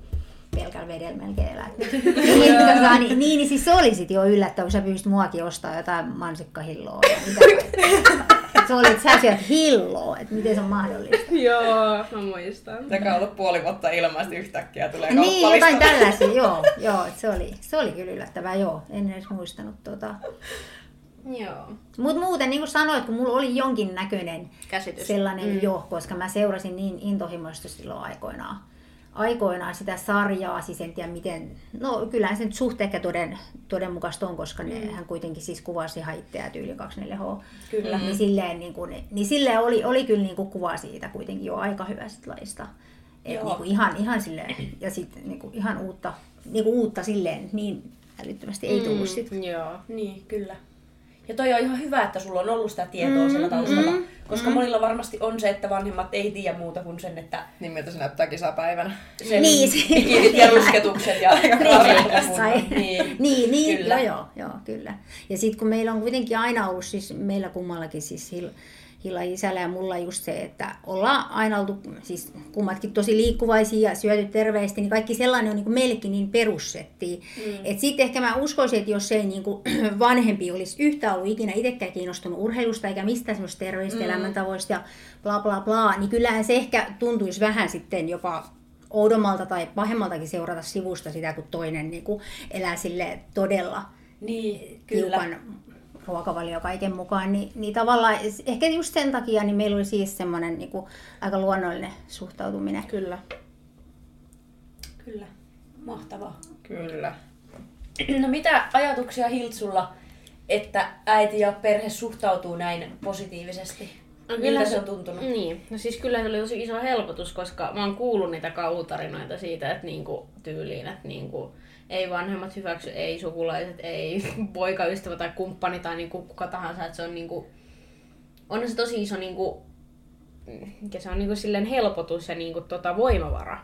pelkällä vedellä melkein elät. niin, tota, niin, niin, niin, siis se oli sit jo yllättävää, kun sä pyysit muakin ostaa jotain mansikkahilloa. Ja mitä. se oli, että sä syöt hilloa, että miten se on mahdollista. Joo, mä muistan. Sekä ollut puoli vuotta ilmaista yhtäkkiä tulee Niin, jotain tällaisia, joo, joo että se, oli, se oli kyllä yllättävää, joo, en edes muistanut tota. Joo. Mutta muuten, niin kuin sanoit, kun mulla oli jonkin näköinen Käsitys. sellainen Mm. mm. jo, koska mä seurasin niin intohimoisesti silloin aikoinaan, aikoinaan sitä sarjaa, siis en tiedä miten, no kyllähän se nyt suht ehkä toden, todenmukaista on, koska ne, hän kuitenkin siis kuvasi ihan itseään tyyli 24H. Kyllä. Niin silleen, niin kuin, niin silleen oli, oli kyllä niin kuin kuva siitä kuitenkin jo aika hyvästä lajista. Et Joo. niin kuin ihan, ihan silleen, ja sitten niin kuin ihan uutta, niin kuin uutta silleen, niin älyttömästi ei tullut sit. Mm, joo. Niin, kyllä. Ja toi on ihan hyvä, että sulla on ollut sitä tietoa mm, siellä taustalla. Mm, koska mm. monilla varmasti on se, että vanhemmat ei tiedä muuta kuin sen, että Niin miltä se näyttää kisapäivänä. sen Niin, se- bikinit ja rusketukset ja Jossain. niin, niin, niin Kyllä. joo, joo, joo, kyllä. Ja sitten kun meillä on kuitenkin aina ollut, siis meillä kummallakin siis Hil- Hilla isällä ja mulla just se, että ollaan aina oltu siis kummatkin tosi liikkuvaisia ja syöty terveesti, niin kaikki sellainen on niin kuin meillekin niin perussetti. Mm. Et sitten ehkä mä uskoisin, että jos ei niin kuin vanhempi olisi yhtään ollut ikinä itsekään kiinnostunut urheilusta eikä mistään semmoista terveistä mm. elämäntavoista ja bla bla bla, niin kyllähän se ehkä tuntuisi vähän sitten jopa oudommalta tai pahemmaltakin seurata sivusta sitä, kun toinen niin kuin elää sille todella niin, kyllä. tiukan ruokavalio kaiken mukaan, niin, niin tavallaan ehkä just sen takia niin meillä oli siis semmoinen niin kuin, aika luonnollinen suhtautuminen. Kyllä. Kyllä. Mahtavaa. Kyllä. No mitä ajatuksia Hiltsulla, että äiti ja perhe suhtautuu näin positiivisesti? No Miltä se on tuntunut? Niin, no siis kyllä se oli tosi iso helpotus, koska mä oon kuullut niitä kauhutarinoita siitä, että niinku tyyliin, että niinku ei vanhemmat hyväksy, ei sukulaiset, ei poikaystävä tai kumppani tai niinku kuka tahansa, että se on niinku, on se tosi iso niinku, mikä se on niinku silleen helpotus ja niinku tota voimavara,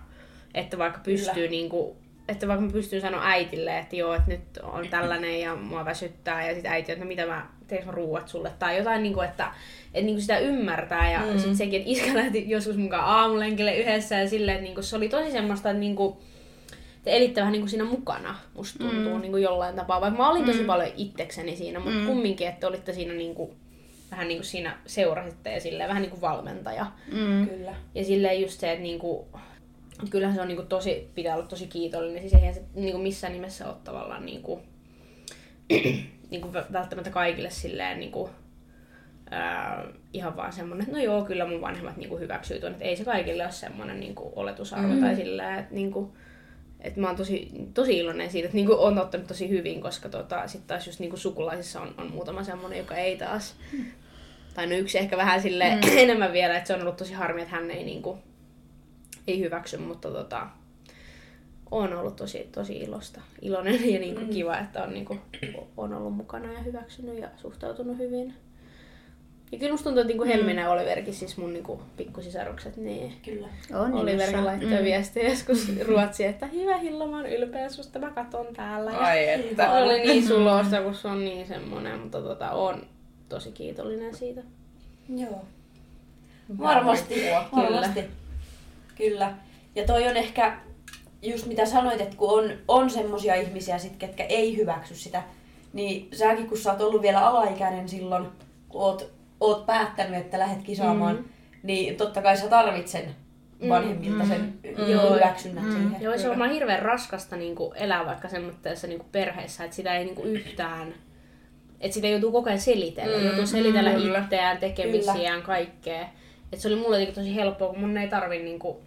että vaikka pystyy niinku että vaikka mä pystyn sanoa äitille, että joo, että nyt on tällainen ja mua väsyttää ja sitten äiti, että no mitä mä teen mä ruuat sulle. Tai jotain, niin kuin, että, että niin kuin sitä ymmärtää ja mm. sitten sekin, että iskä lähti joskus mukaan aamulenkille yhdessä ja silleen, että niin kuin se oli tosi semmoista, että niin kuin, te elitte vähän niin kuin siinä mukana, musta tuntuu mm. niin kuin jollain tapaa, vaikka mä olin tosi mm. paljon itsekseni siinä, mutta mm. kumminkin, että olitte siinä niin kuin, vähän niin kuin siinä seurasitte ja silleen vähän niin kuin valmentaja. Mm. Kyllä. Ja silleen just se, että niin kuin, kyllähän se on niin kuin tosi, pitää olla tosi kiitollinen, siis eihän se niin kuin missään nimessä ole tavallaan niin kuin, niin kuin välttämättä kaikille silleen niin kuin, ää, ihan vaan semmonen, että no joo, kyllä mun vanhemmat niin kuin hyväksyy tuon, että ei se kaikille ole semmoinen niin kuin oletusarvo mm. tai silleen, että niin kuin, et mä oon tosi, tosi iloinen siitä, että niinku on ottanut tosi hyvin, koska tota, sitten taas just niinku sukulaisissa on, on muutama semmoinen, joka ei taas. Mm. Tai no yksi ehkä vähän sille mm. enemmän vielä, että se on ollut tosi harmi, että hän ei, niinku, ei hyväksy, mutta tota, on ollut tosi, tosi ilosta, iloinen ja niinku mm. kiva, että on, niinku, on ollut mukana ja hyväksynyt ja suhtautunut hyvin. Ja kyllä musta tuntuu, että niinku Helminä ja Oliverikin, siis mun niinku pikkusisarukset, niin Kyllä. On Oliveri laittoi mm. viestiä joskus Ruotsi, että hyvä Hilla, mä oon ylpeä susta, mä katon täällä. Ja Ai että. Oli niin sulosta, kun se on niin semmonen, mutta tota, on tosi kiitollinen siitä. Joo. Varmasti. Varmasti. Kyllä. Ja toi on ehkä just mitä sanoit, että kun on, on semmosia ihmisiä, sit, ketkä ei hyväksy sitä, niin säkin kun sä oot ollut vielä alaikäinen silloin, kun oot, oot päättänyt, että lähdet kisaamaan, mm. niin totta kai sä tarvitset sen vanhemmilta sen mm. hyväksynnät mm. siihen. Joo, se on varmaan hirveän raskasta niin kuin elää vaikka semmoisessa niin kuin perheessä, että sitä ei niin kuin yhtään, että sitä joutuu koko ajan selitellä. Mm. Joutuu selitellä Kyllä. itseään, tekemisiään, kaikkea. Et se oli mulle tosi helppoa, kun mun ei tarvi niinku,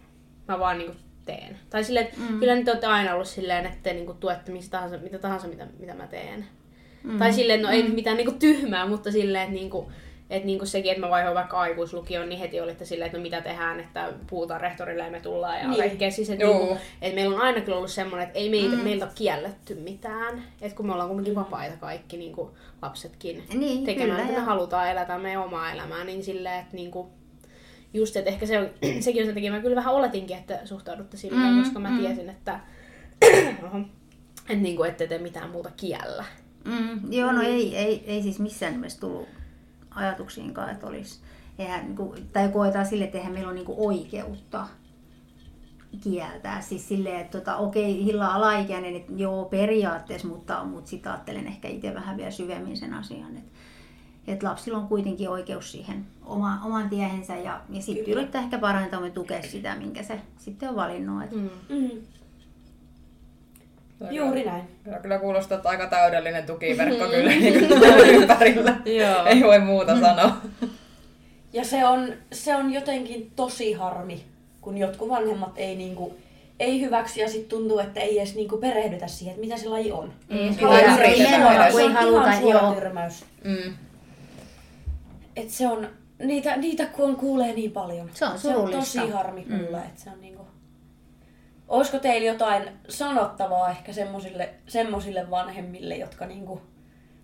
mä vaan niinku teen. Tai silleen, että mm. kyllä nyt olette aina ollut silleen, että te niinku tuette mistä tahansa, mitä tahansa, mitä, mitä mä teen. Mm. Tai silleen, no ei nyt mitään niinku tyhmää, mutta silleen, että niinku, että niinku sekin, että mä vaihoin vaikka aikuislukioon, niin heti olitte silleen, että no mitä tehdään, että puhutaan rehtorille ja me tullaan ja Niin. kaikkea. Siis, että, Joo. niinku, että meillä on aina kyllä ollut semmoinen, että ei meitä, mm. meiltä ole kielletty mitään. Että kun me ollaan kuitenkin vapaita kaikki niinku lapsetkin Niin, tekemään kyllä, mitä joo. halutaan, elätään meidän omaa elämää, niin silleen, että niinku, just, että ehkä se on, sekin on sen takia, mä kyllä vähän oletinkin, että suhtaudutte silleen, Mm, koska mä mm. tiesin, että Oho. että niinku, ette te mitään muuta kiellä. Mm, joo, no ei, ei, ei siis missään nimessä tullut ajatuksiinkaan, että olisi, eihän, niin kuin, tai koetaan sille, että eihän meillä ole niin kuin oikeutta kieltää. Siis silleen, että tota, okei, Hilla on alaikäinen, että joo, periaatteessa, mutta, mutta sitten ajattelen ehkä itse vähän vielä syvemmin sen asian, että, että lapsilla on kuitenkin oikeus siihen oma, oman tiehensä ja, ja sitten yrittää ehkä parantaa ja tukea sitä, minkä se sitten on valinnut. Että, Mm. Mm. Juuri näin. Kyllä, kyllä kuulostaa, että aika täydellinen tukiverkko kyllä niin kuin ympärillä. Joo. Ei voi muuta sanoa. Ja se on, se on jotenkin tosi harmi, kun jotkut vanhemmat ei, niinku, ei hyväksy ja sitten tuntuu, että ei edes niinku perehdytä siihen, että mitä se laji on. Ei, Mm. Halutaan se Ei haluta, suora joo. tyrmäys. Mm. Et se on, niitä, niitä kun on kuulee niin paljon. Se on se on tosi harmi kuulla, mm. että se on niinku... Olisiko teillä jotain sanottavaa ehkä semmosille, semmosille vanhemmille, jotka niinku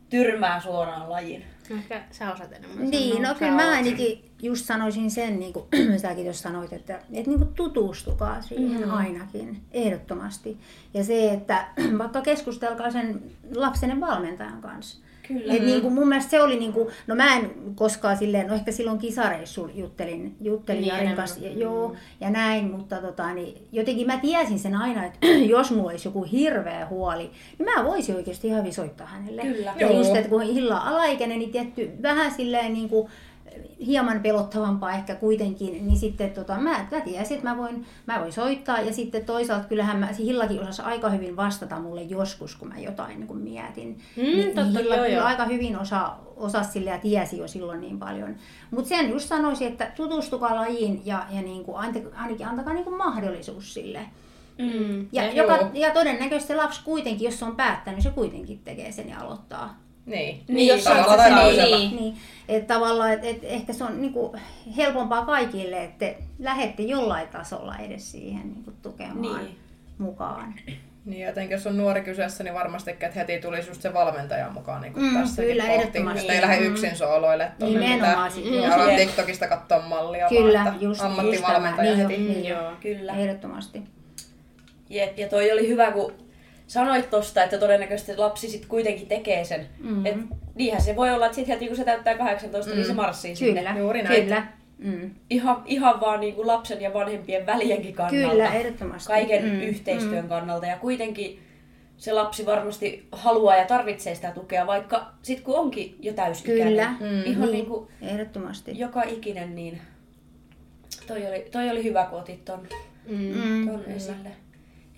tyrmää suoraan lajin? Ehkä sä osaat enemmän Niin, sanoa. no kyllä mä ainakin just sanoisin sen, niin kuin säkin jos sanoit, että, että niin kuin tutustukaa siihen mm. ainakin, ehdottomasti. Ja se, että vaikka keskustelkaa sen lapsen valmentajan kanssa. Kyllä. Et niin kuin mun mielestä se oli, niin kuin, no mä en koskaan silleen, no ehkä silloin kisareissulla juttelin, juttelin Niin, Jarin kanssa, ja, joo, ja näin, mutta tota, niin, jotenkin mä tiesin sen aina, että jos mulla olisi joku hirveä huoli, niin mä voisin oikeasti ihan hyvin soittaa hänelle. Kyllä. Ja Joo. just, että kun Hilla on alaikäinen, niin tietty vähän silleen niin kuin, hieman pelottavampaa ehkä kuitenkin, niin sitten tota, mä, mä tiesin, että mä voin, mä voin soittaa ja sitten toisaalta kyllähän mä, se Hillakin osasi aika hyvin vastata mulle joskus, kun mä jotain niin kuin mietin. Mm, niin, totta, niin Hilla joo, kyllä joo. aika hyvin osa, osasi sille ja tiesi jo silloin niin paljon. Mutta sen just sanoisin, että tutustukaa lajiin ja, ja niin kuin, ainakin antakaa niin kuin mahdollisuus sille. Mm. Ja, Ja joka, joo. ja todennäköisesti se lapsi kuitenkin, jos se on päättänyt, se kuitenkin tekee sen ja aloittaa. Niin, Niin, jos tavalla tai niin, niin. Niin, että tavallaan, että et ehkä se on niinku helpompaa kaikille, että te lähette jollain tasolla edes siihen niinku tukemaan Niin. mukaan. Niin, jotenkin jos on nuori kyseessä, niin varmasti että heti tulisi just se valmentaja mukaan niin Mm, tässäkin kyllä, ehdottomasti. Että ei lähde Mm. yksin sooloille tuonne Nimenomaan mitään. Ja Jep. TikTokista katsoa mallia, Kyllä, vaan että just- ammattivalmentaja just tämä. heti. Niin, Joo. Kyllä. Ehdottomasti. Jep, ja toi oli hyvä, kun sanoit tosta, että todennäköisesti lapsi sit kuitenkin tekee sen. Mm-hmm. Et niinhän se voi olla, että sit heti kun se täyttää 18, mm. niin se marssii sinne. Kyllä, Juuri näin. kyllä. Mm. Ihan, ihan vaan niin kuin lapsen ja vanhempien välienkin kannalta. Kyllä, ehdottomasti. Kaiken Mm, mm. yhteistyön kannalta. Ja kuitenkin se lapsi varmasti haluaa ja tarvitsee sitä tukea, vaikka sit kun onkin jo täysikäinen. Kyllä, Mm. Ihan niin kuin ehdottomasti. joka ikinen, niin toi oli, toi oli hyvä, kun otit ton, Mm. ton esille.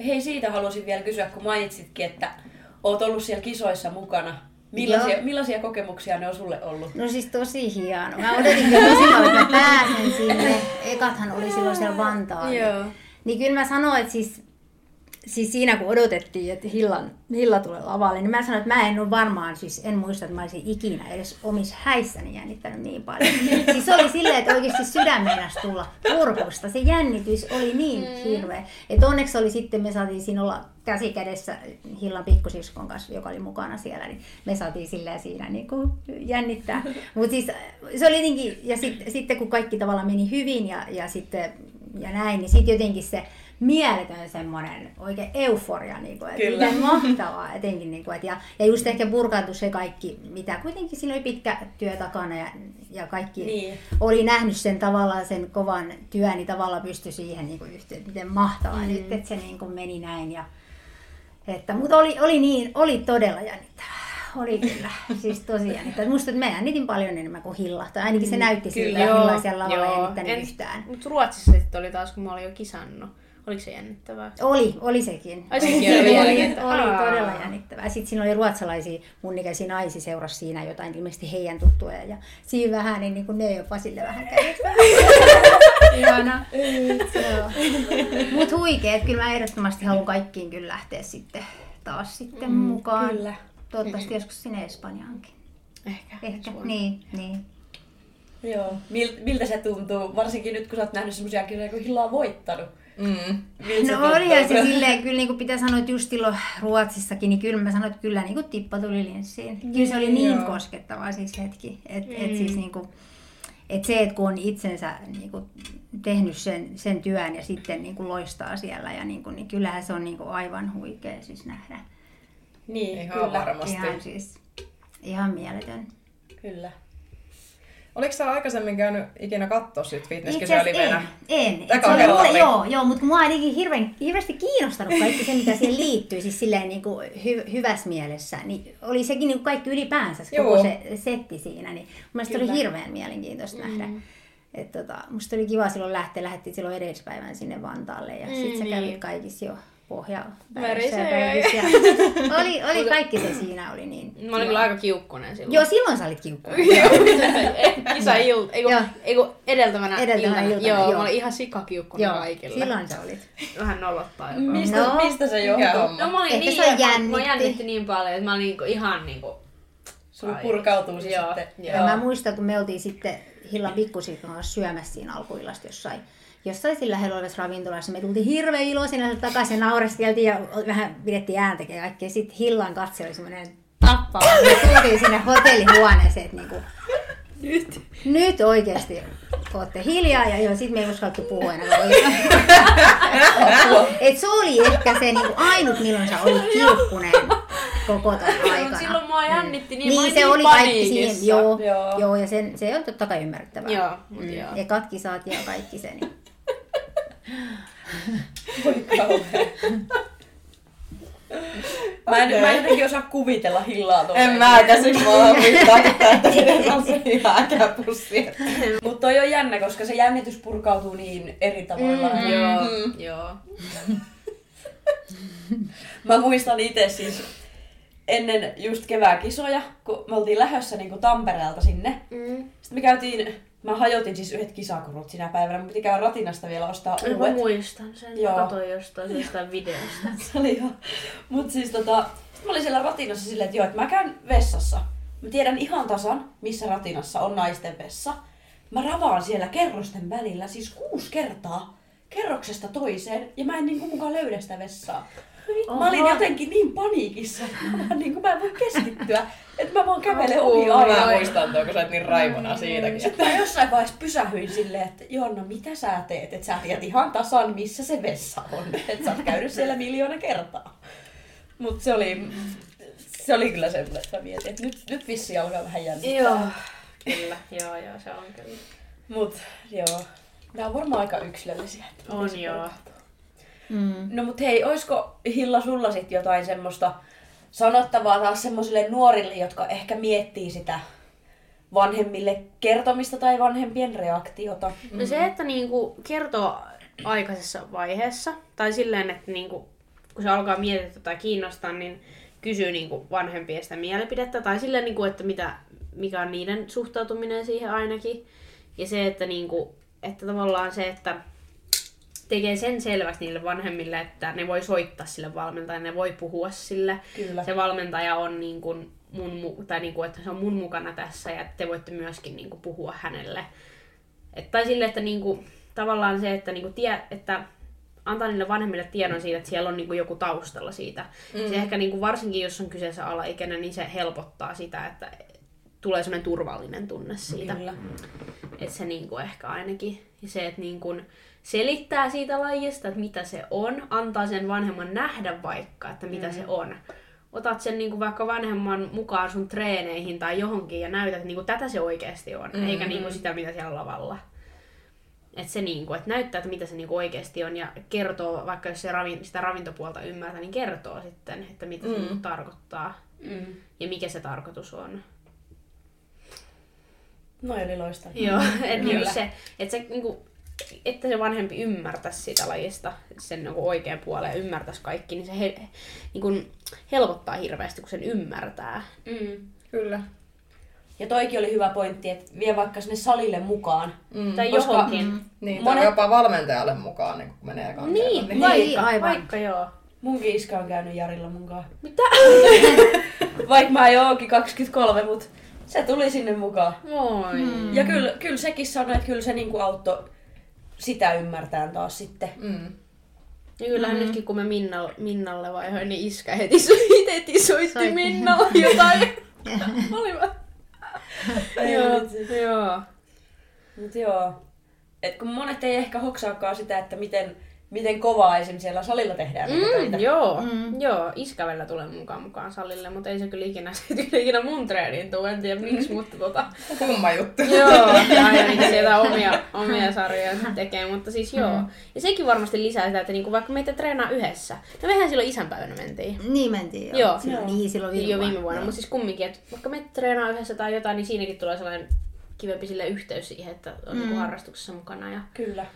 Ja hei, siitä halusin vielä kysyä, kun mainitsitkin, että oot ollut siellä kisoissa mukana. Millaisia, Joo. millaisia kokemuksia ne on sulle ollut? No siis tosi hieno. Mä odotin kyllä tosi paljon, että mä pääsen sinne. Ekathan oli silloin siellä Vantaalla. Joo. Niin kyllä mä sanoin, että siis, siis siinä kun odotettiin, että Hillan, Hilla tulee lavalle, niin mä sanoin, että mä en ole varmaan, siis en muista, että mä olisin ikinä edes omissa häissäni jännittänyt niin paljon. siis oli silleen, että oikeasti sydän meinasi tulla kurkusta. Se jännitys oli niin hirveä. Että onneksi oli sitten, me saatiin siinä olla käsi kädessä Hillan pikkusiskon kanssa, joka oli mukana siellä, niin me saatiin silleen siinä niin kuin jännittää. Mutta siis se oli jotenkin, ja sit, sitten kun kaikki tavallaan meni hyvin ja, ja sitten ja näin, niin sitten jotenkin se mieletön semmoinen oikein euforia, niin kuin, että Kyllä. miten mahtavaa etenkin. Niin kuin, että, ja, ja just ehkä purkaantui se kaikki, mitä kuitenkin siinä oli pitkä työ takana ja, ja kaikki Niin. oli nähnyt sen tavallaan sen kovan työn, niin tavallaan pystyi siihen niin kuin yhteen, että miten mahtavaa mm. nyt, että se niin kuin meni näin. Ja, että, mutta oli, oli, niin, oli todella jännittävää. Oli kyllä, siis tosi jännittävää. Musta, että mä jännitin paljon enemmän kuin Hilla. Tai ainakin se näytti siltä, että Hilla ei siellä lavalla jännittänyt yhtään. Mutta Ruotsissa sitten oli taas, kun mä olin jo kisannut. Oliko se jännittävää? Oli, oli sekin. Ai sekin oli, oli oli, jännittävää. oli Aa. todella jännittävää. Sitten siinä oli ruotsalaisia mun ikäisiä naisia seurasi siinä jotain ilmeisesti heidän tuttuja. Ja siinä vähän, niin, niin kuin ne jopa sille vähän kävi. Ihana. Mutta huikea, että kyllä mä ehdottomasti haluan kaikkiin kyllä lähteä sitten taas sitten mukaan. kyllä. Toivottavasti joskus sinne Espanjaankin. Ehkä. Ehkä, niin, niin. Joo. Mil, miltä se tuntuu? Varsinkin nyt, kun sä oot nähnyt semmosia kisoja, kun Hilla on voittanut. Mm. Miltä se No tuntuu? olihan se silleen, kyllä niin kuin pitää sanoa, että just silloin Ruotsissakin, niin kyllä mä sanoin, että kyllä niin kuin tippa tuli linssiin. Kyllä se oli niin Joo. koskettava siis hetki. Että et siis niin kuin, et se, että kun on itsensä niin kuin tehnyt sen, sen työn ja sitten niin kuin loistaa siellä, ja niin, kuin, niin kyllähän se on niin kuin aivan huikea siis nähdä. Niin, Ihan kyllä. varmasti. Ihan siis, ihan mieletön. Kyllä. Oliko sä aikaisemmin käynyt ikinä katsoa sit fitnesskisoja livenä? en. en. Se oli mulle, oli. joo, joo, mutta mua ainakin hirveän, hirveästi kiinnostanut kaikki se, mitä siihen liittyy, siis silleen niin kuin hy, hyvässä mielessä, niin oli sekin niin kuin kaikki ylipäänsä, koko Joo. se setti siinä, niin mun mielestä oli Kyllä. hirveän mielenkiintoista mm. nähdä. Et tota, musta oli kiva silloin lähteä, lähdettiin silloin edellispäivän sinne Vantaalle ja mm, sit sä niin. kävit kaikissa jo pohja Verisee. ja oli, oli kaikki se siinä oli niin. Mä olin kyllä aika kiukkunen silloin. Joo, silloin sä olit kiukkuinen. Kisa ilta, eiku, edeltävänä, Edeltävänä iltana, joo, joo. mä olin ihan sikakiukkunen Joo, kaikille. silloin sä olit. Vähän nolottaa jopa. Mistä, No. mistä se johtuu? homma? No mä olin Ehkä niin, on mä- Mä jännitti. jännitti niin paljon, että mä olin niinku, ihan niinku... Sulla purkautuu se Joo, sitten. joo. Ja mä muistan, kun me oltiin sitten Hillan pikkusiskon kanssa syömässä siinä alkuillasta jossain, jossain sillä olevassa ravintolassa. Me tultiin hirveän iloisina takaisin ja naureskeltiin ja vähän pidettiin ääntäkin ja kaikkea. Sitten Hillan katse oli semmoinen tappava. Me tultiin sinne hotellihuoneeseen, että niinku, Nyt. nyt oikeasti ootte hiljaa ja joo, sit me ei uskallettu puhua enää. Et se oli ehkä se niinku ainut, milloin sä olit kiukkunen koko ton aikana. Silloin mua jännitti niin, Niin se niin oli kaikki siinä, joo, Joo. joo. ja sen, se on totta kai ymmärrettävää. Joo, mut mm. joo. Ekat kisat ja kaikki se. Niin. Voi kauhea. Mä en, mä en jotenkin osaa kuvitella Hillaa tuolla. En mä käsin mitään, että miten on se ihan äkäpussi. Mutta toi on jännä, koska se jännitys purkautuu niin eri tavoilla. Mm. Joo, Mm. joo. Mä muistan itse siis ennen just kevääkisoja, kun me oltiin lähdössä niin Tampereelta sinne. Mm. Sitten me käytiin, mä hajotin siis yhdet kisakurut sinä päivänä, mun piti käydä ratinasta vielä ostaa Mä uudet. muistan sen, Joo. mä katsoin jostain, jostain videosta. Se oli ihan... Mut siis tota, mä olin siellä ratinassa silleen, että joo, että mä käyn vessassa. Mä tiedän ihan tasan, missä ratinassa on naisten vessa. Mä ravaan siellä kerrosten välillä, siis kuusi kertaa, kerroksesta toiseen, ja mä en niinku mukaan löydä sitä vessaa. Mä olin jotenkin niin paniikissa, että mä, niin kuin mä en voi keskittyä, että mä vaan kävelen ohi Mä aina. muistan tuon, kun sä oot niin raivona siitäkin. Sitten mä jossain vaiheessa pysähyin silleen, että Jonna, mitä sä teet? Että sä tiedät ihan tasan, missä se vessa on. Että sä oot käynyt siellä miljoona kertaa. Mutta se oli, se oli kyllä semmoinen, että mä mietin, että nyt, nyt vissi alkaa vähän jännittää. Joo. Kyllä, joo joo, se on kyllä. Mut joo, nämä on varmaan aika yksilöllisiä. On joo. Mm. No mut hei, oisko Hilla sulla sit jotain semmoista sanottavaa taas semmoisille nuorille, jotka ehkä miettii sitä vanhemmille kertomista tai vanhempien reaktiota? No se, että niinku kertoo aikaisessa vaiheessa, tai silleen, että niinku, kun se alkaa miettiä tai kiinnostaa, niin kysyy niinku vanhempien sitä mielipidettä, tai silleen, niinku, että mitä, mikä on niiden suhtautuminen siihen ainakin. Ja se, että, niinku, että tavallaan se, että tekee sen selväksi niille vanhemmille, että ne voi soittaa sille valmentajalle, ne voi puhua sille. Kyllä. Se valmentaja on niin kuin mun, mu- tai niin kuin, että se on mun mukana tässä ja te voitte myöskin niin kuin puhua hänelle. Et, tai sille, että niin kuin, tavallaan se, että, niin kuin tie, että antaa niille vanhemmille tiedon siitä, että siellä on niin kuin joku taustalla siitä. Mm. Se ehkä niin kuin, varsinkin, jos on kyseessä alaikäinen, niin se helpottaa sitä, että tulee sellainen turvallinen tunne siitä. Kyllä. Että se niinku ehkä ainakin. Ja se, että niinku selittää siitä lajista, että mitä se on, antaa sen vanhemman nähdä vaikka, että mitä mm. se on. Otat sen niinku vaikka vanhemman mukaan sun treeneihin tai johonkin ja näytät, että niinku tätä se oikeasti on, mm. eikä niinku sitä, mitä siellä lavalla. Että se niinku, että näyttää, että mitä se niinku oikeasti on ja kertoo, vaikka jos se ravin, sitä ravintopuolta ymmärtää, niin kertoo sitten, että mitä se niinku tarkoittaa Mm. ja mikä se tarkoitus on. No oli loistavaa. Joo, että niinku Kyllä. se, että se niinku, että se vanhempi ymmärtäisi sitä lajista, sen niinku oikean puolen ja ymmärtäisi kaikki, niin se he, niinku, helpottaa hirveästi, kun sen ymmärtää. Mm. Kyllä. Ja toikin oli hyvä pointti, että vie vaikka sinne salille mukaan. Mm. Tai Koska- johonkin. Niin, Monet- Monet... jopa valmentajalle mukaan, niin kun menee kanssa. Niin, Vai- vaikka, aivan. vaikka joo. Munkin iskä on käynyt Jarilla mukaan. Mitä? Vaikka mä jo oonkin 23, mutta se tuli sinne mukaan. Moi. Mm. Ja kyllä, kyllä sekin sanoi, että kyllä se niinku auttoi sitä ymmärtää taas sitten. Mm. Ja kyllähän mm. nytkin kun me Minnalle, Minnalle vaihoin, niin iskä heti, so- heti soitti Soitti. Minnalle jotain. Ei joo, joo. Mut joo. Et kun monet ei ehkä hoksaakaan sitä, että miten, miten kovaa esim. siellä salilla tehdään Mm, töitä. joo, mm. joo, iskävellä tulee mukaan mukaan salille, mutta ei se kyllä ikinä, se kyllä ikinä mun treeniin tuu, en tiedä miksi, mutta tota, Kumma juttu. joo, ja aina niitä sieltä omia, omia sarjoja tekee, mutta siis joo. Ja sekin varmasti lisää sitä, että niinku vaikka meitä treenaa yhdessä, no mehän silloin isänpäivänä mentiin. Niin mentiin joo. Joo. Silloin, Joo. Niin, silloin viime Jo vuonna. viime vuonna, mutta siis kumminkin, että vaikka me treenaa yhdessä tai jotain, niin siinäkin tulee sellainen kivempi sille yhteys siihen, että on mm. niinku harrastuksessa mukana ja Kyllä.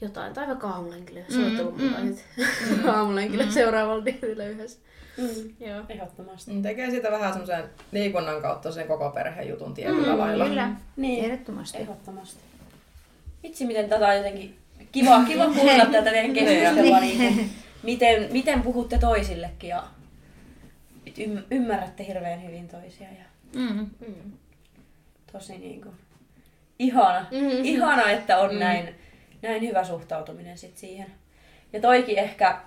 Jotain. Tai vaikka aamulenkille, jos olet ollut mukaan sitten aamulenkille seuraavalla dietillä yhdessä. Mm. Joo. Ehdottomasti. Mm, Tekee siitä vähän semmoisen liikunnan kautta sen koko perheen jutun tietyllä mm, lailla. Kyllä, Niin. ehdottomasti. Ehdottomasti. Vitsi, miten tätä on jotenkin kiva, kiva kuulla tätä teidän keskustelua. niin kuin, miten, miten puhutte toisillekin ja ym- ymmärrätte hirveän hyvin toisia. Ja Mm. tosi niin kuin, ihana, Mhm. ihana, että on näin, näin hyvä suhtautuminen sit siihen. Ja toikin ehkä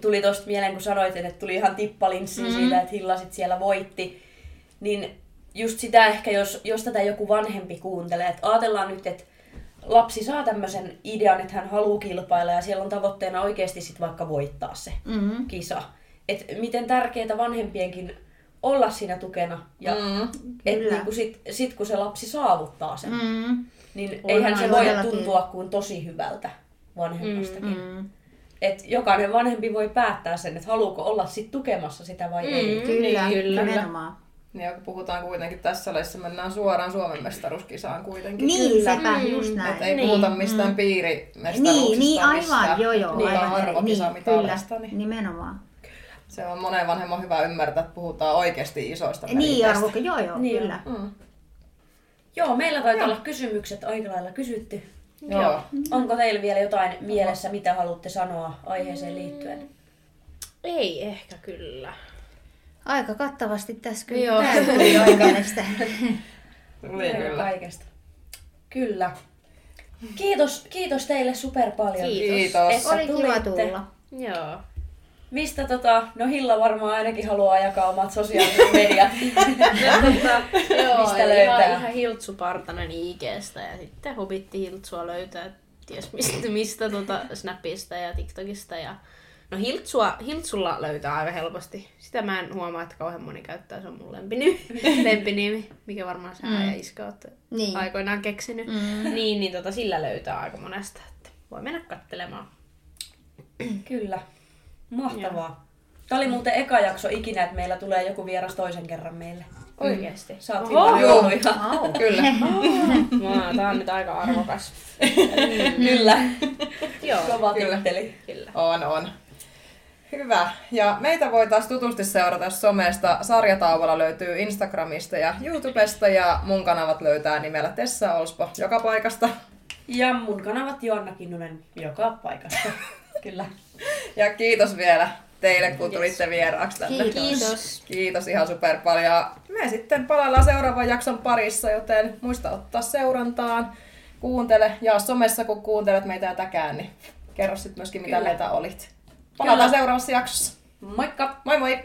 tuli tosta mieleen, kun sanoit, että tuli ihan tippalinssi mm. siitä, että Hilla sit siellä voitti. Niin just sitä ehkä, jos, jos tätä joku vanhempi kuuntelee, että ajatellaan nyt, että lapsi saa tämmöisen idean, että hän haluaa kilpailla ja siellä on tavoitteena oikeasti sit vaikka voittaa se Mm. kisa. Että miten tärkeää vanhempienkin olla siinä tukena ja Mm. et Kyllä. niinku sit, sit kun se lapsi saavuttaa sen, mm. Mm. niin On eihän se voi todellakin. tuntua kuin tosi hyvältä vanhemmastakin. Mm. Mm. Et jokainen vanhempi voi päättää sen, että haluuko olla sit tukemassa sitä vai mm. ei. Kyllä, Niin, kyllä. nimenomaan. Ja kun puhutaan kuitenkin tässä lajissa, mennään suoraan Suomen mestaruuskisaan kuitenkin. Niin, Kyllä. sepä just näin. Et ei Niin. puhuta mistään piirimestaruuksista. Niin, niin aivan, mistään joo joo. Niin, aivan arvokisa niin, kyllä, niin nimenomaan. se on monen vanhemman hyvä ymmärtää, että puhutaan oikeasti isoista Niin, meriteistä. arvo, joo joo, Niin kyllä. Mm. Joo, meillä taitaa olla kysymykset aika lailla kysytty. Joo. Onko teillä vielä jotain mielessä, mitä haluatte sanoa aiheeseen liittyen? Ei ehkä kyllä. Aika kattavasti tässä kyllä Joo. käytiin jo mielestä. Tuli kyllä. Kaikesta. Kyllä. Kiitos, kiitos teille super paljon. Kiitos. Kiitos. Että Oli kiva tulla. Joo. Mistä tota, no Hilla varmaan ainakin haluaa jakaa omat sosiaaliset mediat. Joo, Mistä löytää? Ihan, ihan Hiltsu Partanen IGstä ja sitten Hobitti Hiltsua löytää ties mistä, mistä tota Snapista ja TikTokista. Ja... No Hiltsua, Hiltsulla löytää aika helposti. Sitä mä en huomaa, että kauhean moni käyttää. Se on mun lempinimi, lempinimi mikä varmaan sä mm. ja Iska olette Niin. aikoinaan keksinyt. Mm. Niin, niin tota, sillä löytää aika monesta. Että voi mennä kattelemaan. Kyllä. Mahtavaa. Tämä oli muuten eka jakso ikinä, että meillä tulee joku vieras toisen kerran meille. Oikeesti. Sä oot Oho! ihan. Wow. Kyllä. Mä, tää on nyt aika arvokas. Kyllä. Joo, Kova Kyllä. titteli. kyllä. On, on. Hyvä. Ja meitä voi taas tutusti seurata somesta. Sarjatauolla löytyy Instagramista ja YouTubesta ja mun kanavat löytää nimellä Tessa Olspo joka paikasta. Ja mun kanavat Joanna Kinnunen joka paikassa. Kyllä. Ja kiitos vielä teille, kun tulitte vieraaksi tänne. Kiitos. Kiitos ihan super paljon. Ja Me sitten palaillaan seuraavan jakson parissa, joten muista ottaa seurantaan. Kuuntele, jaa somessa kun kuuntelet meitä ja täkään, niin kerro sitten myöskin mitä Kyllä. meitä olit. Palataan seuraavassa jaksossa. Moikka! Moi moi!